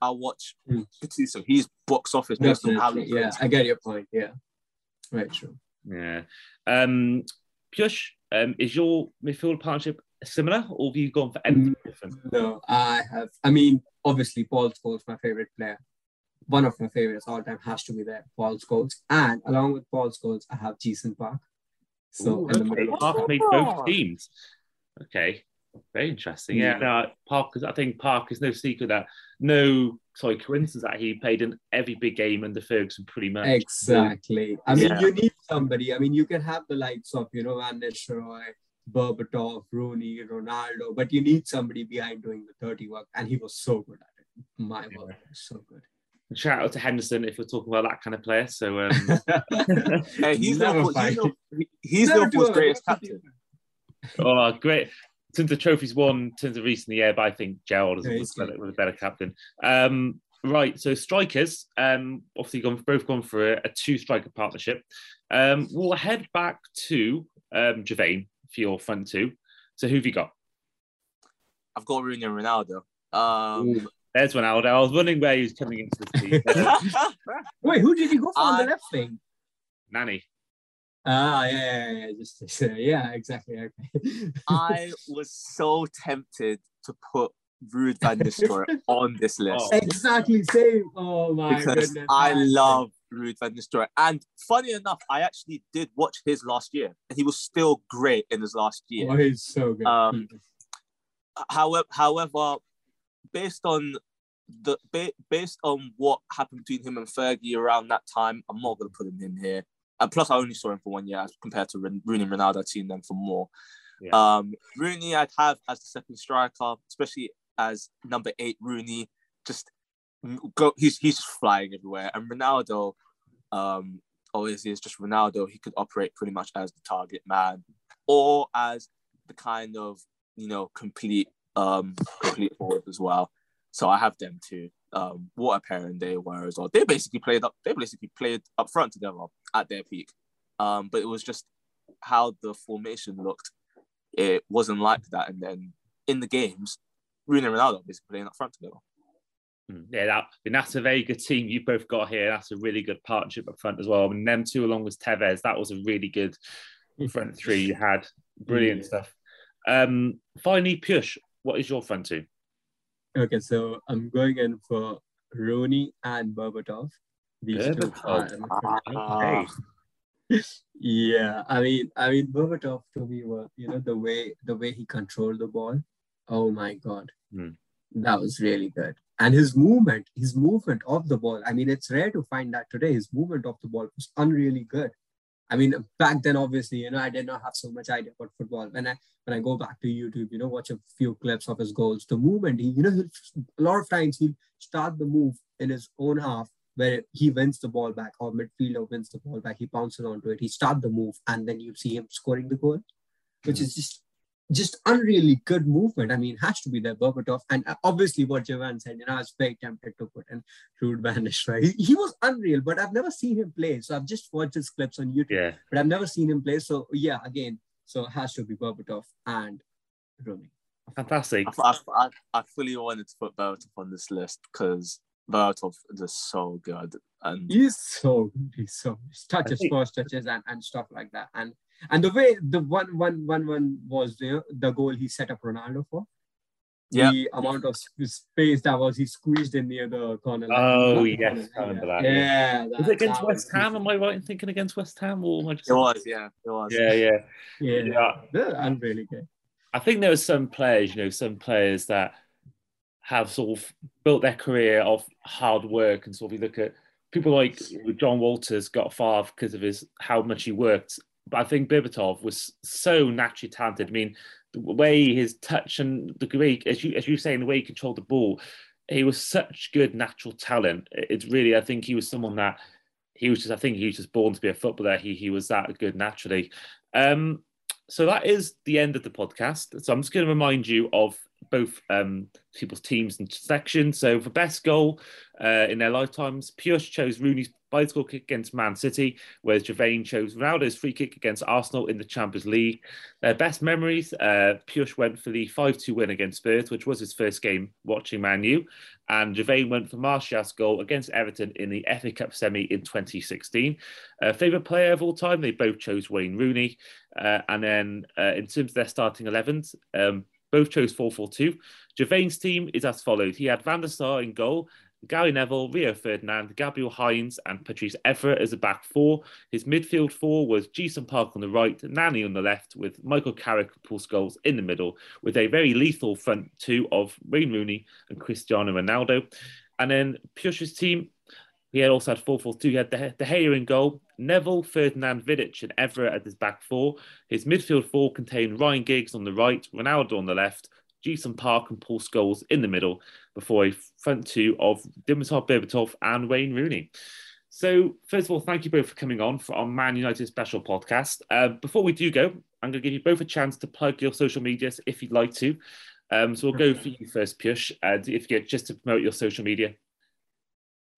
I'll watch Hmm. Gattuso. He's box office based on how he yeah. I get your point. Yeah, right, true. Yeah. Um, Piyush, um, is your midfield partnership similar, or have you gone for anything different? No, I have. I mean, obviously, Paul Scholes, my favorite player. One of my favorites all time has to be there, Paul Scholes. And along with Paul Scholes, I have Ji-sung Park. So Ooh, in the okay. middle of Park the made both teams. Okay, very interesting. Yeah, no, Park. Is, I think Park is no secret that no, sorry, coincidence that he played in every big game under Ferguson, pretty much. Exactly. I mean, Yeah. you need somebody. I mean, you can have the likes of, you know, Van Nistelrooy, Berbatov, Rooney, Ronaldo, but you need somebody behind doing the dirty work. And he was so good at it. My Yeah. word, so good. Shout out to Henderson if we're talking about that kind of player. So um, Hey, he's Never Liverpool, he's, fight. Liverpool- he's Never Liverpool's greatest captain. Oh, great. In terms of trophies won, in terms of recent year, but I think Gerrard is Yeah, was, better, was a better captain. Um, right, so strikers, um, obviously gone, both gone for a, a two striker partnership. Um, we'll head back to um, Girvane for your front two. So who've you got? I've got Rooney and Ronaldo. Um, There's Ronaldo. I was wondering where he was coming into the team. Wait, who did you go for on the left wing? Nani. Ah, yeah, yeah, yeah, just, just, uh, yeah, exactly. Okay. I was so tempted to put Ruud van Nistelrooy on this list Oh. exactly same. Oh my because goodness. I that's love Ruud van Nistelrooy. And funny enough, I actually did watch his last year, and he was still great in his last year. Oh, he's so good. Um, However, however, based on the ba- based on what happened between him and Fergie around that time, I'm not going to put him in here. And plus, I only saw him for one year as compared to Rooney and Ronaldo. I'd seen them for more. Yeah. Um, Rooney, I'd have as the second striker, especially as number eight. Rooney just go. He's he's just flying everywhere. And Ronaldo, um, obviously, it's just Ronaldo. He could operate pretty much as the target man, or as the kind of you know complete um complete forward as well. So I have them too. Um, what a pairing they were as well. They basically played up. They basically played up front together at their peak. Um, but it was just how the formation looked. It wasn't like that. And then in the games, Rooney and Ronaldo basically playing up front together. Mm, Yeah, that, I mean, that's a very good team you both got here. That's a really good partnership up front as well. I mean, them two along with Tevez, that was a really good front three you had. Brilliant Yeah. stuff. Um, finally, Piyush, what is your front two? Okay, so I'm going in for Rooney and Berbatov. These two are- Ah. Okay. yeah, I mean, I mean, Berbatov to me was, you know, the way the way he controlled the ball. Oh my god, Hmm. that was really good. And his movement, his movement of the ball. I mean, it's rare to find that today. His movement of the ball was unreally good. I mean, back then, obviously, you know, I did not have so much idea about football. When I when I go back to YouTube, you know, watch a few clips of his goals, the movement, he, you know, a lot of times he'll start the move in his own half where he wins the ball back or midfielder wins the ball back, he pounces onto it, he starts the move, and then you see him scoring the goal, which hmm. is just just unreally good movement. I mean, has to be there, Berbatov. And obviously what Girvane said, you know, I was very tempted to put in Ruud van Nistelrooy. He, he was unreal, but I've never seen him play. So I've just watched his clips on YouTube, Yeah. but I've never seen him play. So yeah, again, so it has to be Berbatov and Rooney. Fantastic. I, I, I, I fully wanted to put Berbatov on this list because Berbatov is just so good. And He's so good. He's so his touches, think- first touches, and, and stuff like that. And and the way the one one one one was the the goal he set up Ronaldo for. Yeah. The amount of space that was he squeezed in near the corner. Oh, Not the yes, I remember yeah. that, yeah. Yeah, Was it against that West Ham? Am I right in thinking against West Ham? Or am I just... it was, yeah, it was. Yeah, yeah. Yeah, Yeah. They're unreally good. I think there are some players, you know, some players that have sort of built their career off hard work and sort of you look at people like John Walters got far because of his how much he worked. But I think Berbatov was so naturally talented. I mean, the way his touch and the way, as you as you say, the way he controlled the ball, he was such good natural talent. It's really, I think he was someone that he was just, I think he was just born to be a footballer. He he was that good naturally. Um, so that is the end of the podcast. So I'm just going to remind you of both um, people's teams and sections. So for best goal uh, in their lifetimes, Piyush chose Rooney's bicycle kick against Man City, whereas Girvane chose Ronaldo's free kick against Arsenal in the Champions League. Their best memories, uh, Piyush went for the 5-2 win against Spurs, which was his first game watching Man U, and Girvane went for Martial's goal against Everton in the FA Cup semi in 2016. Uh, favourite player of all time, they both chose Wayne Rooney. Uh, and then uh, in terms of their starting 11s, um, both chose 4 4 2. Girvane's team is as followed. He had Van der Sar in goal, Gary Neville, Rio Ferdinand, Gabriel Heinze, and Patrice Evra as a back four. His midfield four was Ji-sung Park on the right, Nani on the left, with Michael Carrick and Paul Scholes in the middle, with a very lethal front two of Wayne Rooney and Cristiano Ronaldo. And then Piyush's team, he had also had 4 4 2. He had De Gea in goal, Neville, Ferdinand, Vidic, and Evra at his back four. His midfield four contained Ryan Giggs on the right, Ronaldo on the left, Ji-sung Park and Paul Scholes in the middle, before a front two of Dimitar Berbatov and Wayne Rooney. So, first of all, thank you both for coming on for our Man United special podcast. Uh, before we do go, I'm going to give you both a chance to plug your social medias if you'd like to. Um, so we'll go for you first, Piyush, uh, if you get just to promote your social media.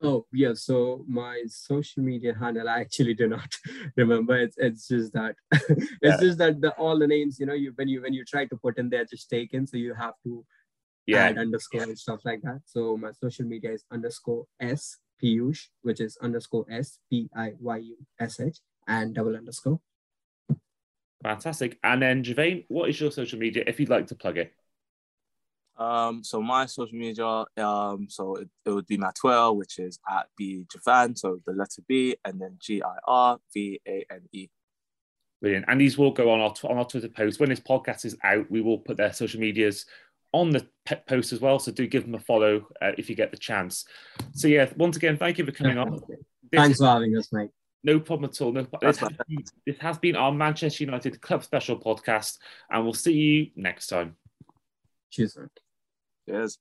Oh yeah, so my social media handle I actually do not remember. It's it's just that it's yeah. just that the all the names you know you when you when you try to put in they're just taken, so you have to yeah. add underscore and stuff like that. So my social media is underscore s piyush, which is underscore s p i y u s h and double underscore. Fantastic. And then Girvane, what is your social media if you'd like to plug it? Um, so my social media, um, so it, it would be my Twitter, which is at B Girvane, so the letter B and then G I R V A N E. Brilliant. And these will go on our on our Twitter post. When this podcast is out, we will put their social medias on the post as well. So do give them a follow uh, if you get the chance. So yeah, once again, thank you for coming on. This, Thanks for having us, mate. No problem at all. No, this, has been, this has been our Manchester United Club Special podcast, and we'll see you next time. Cheers. Cheers.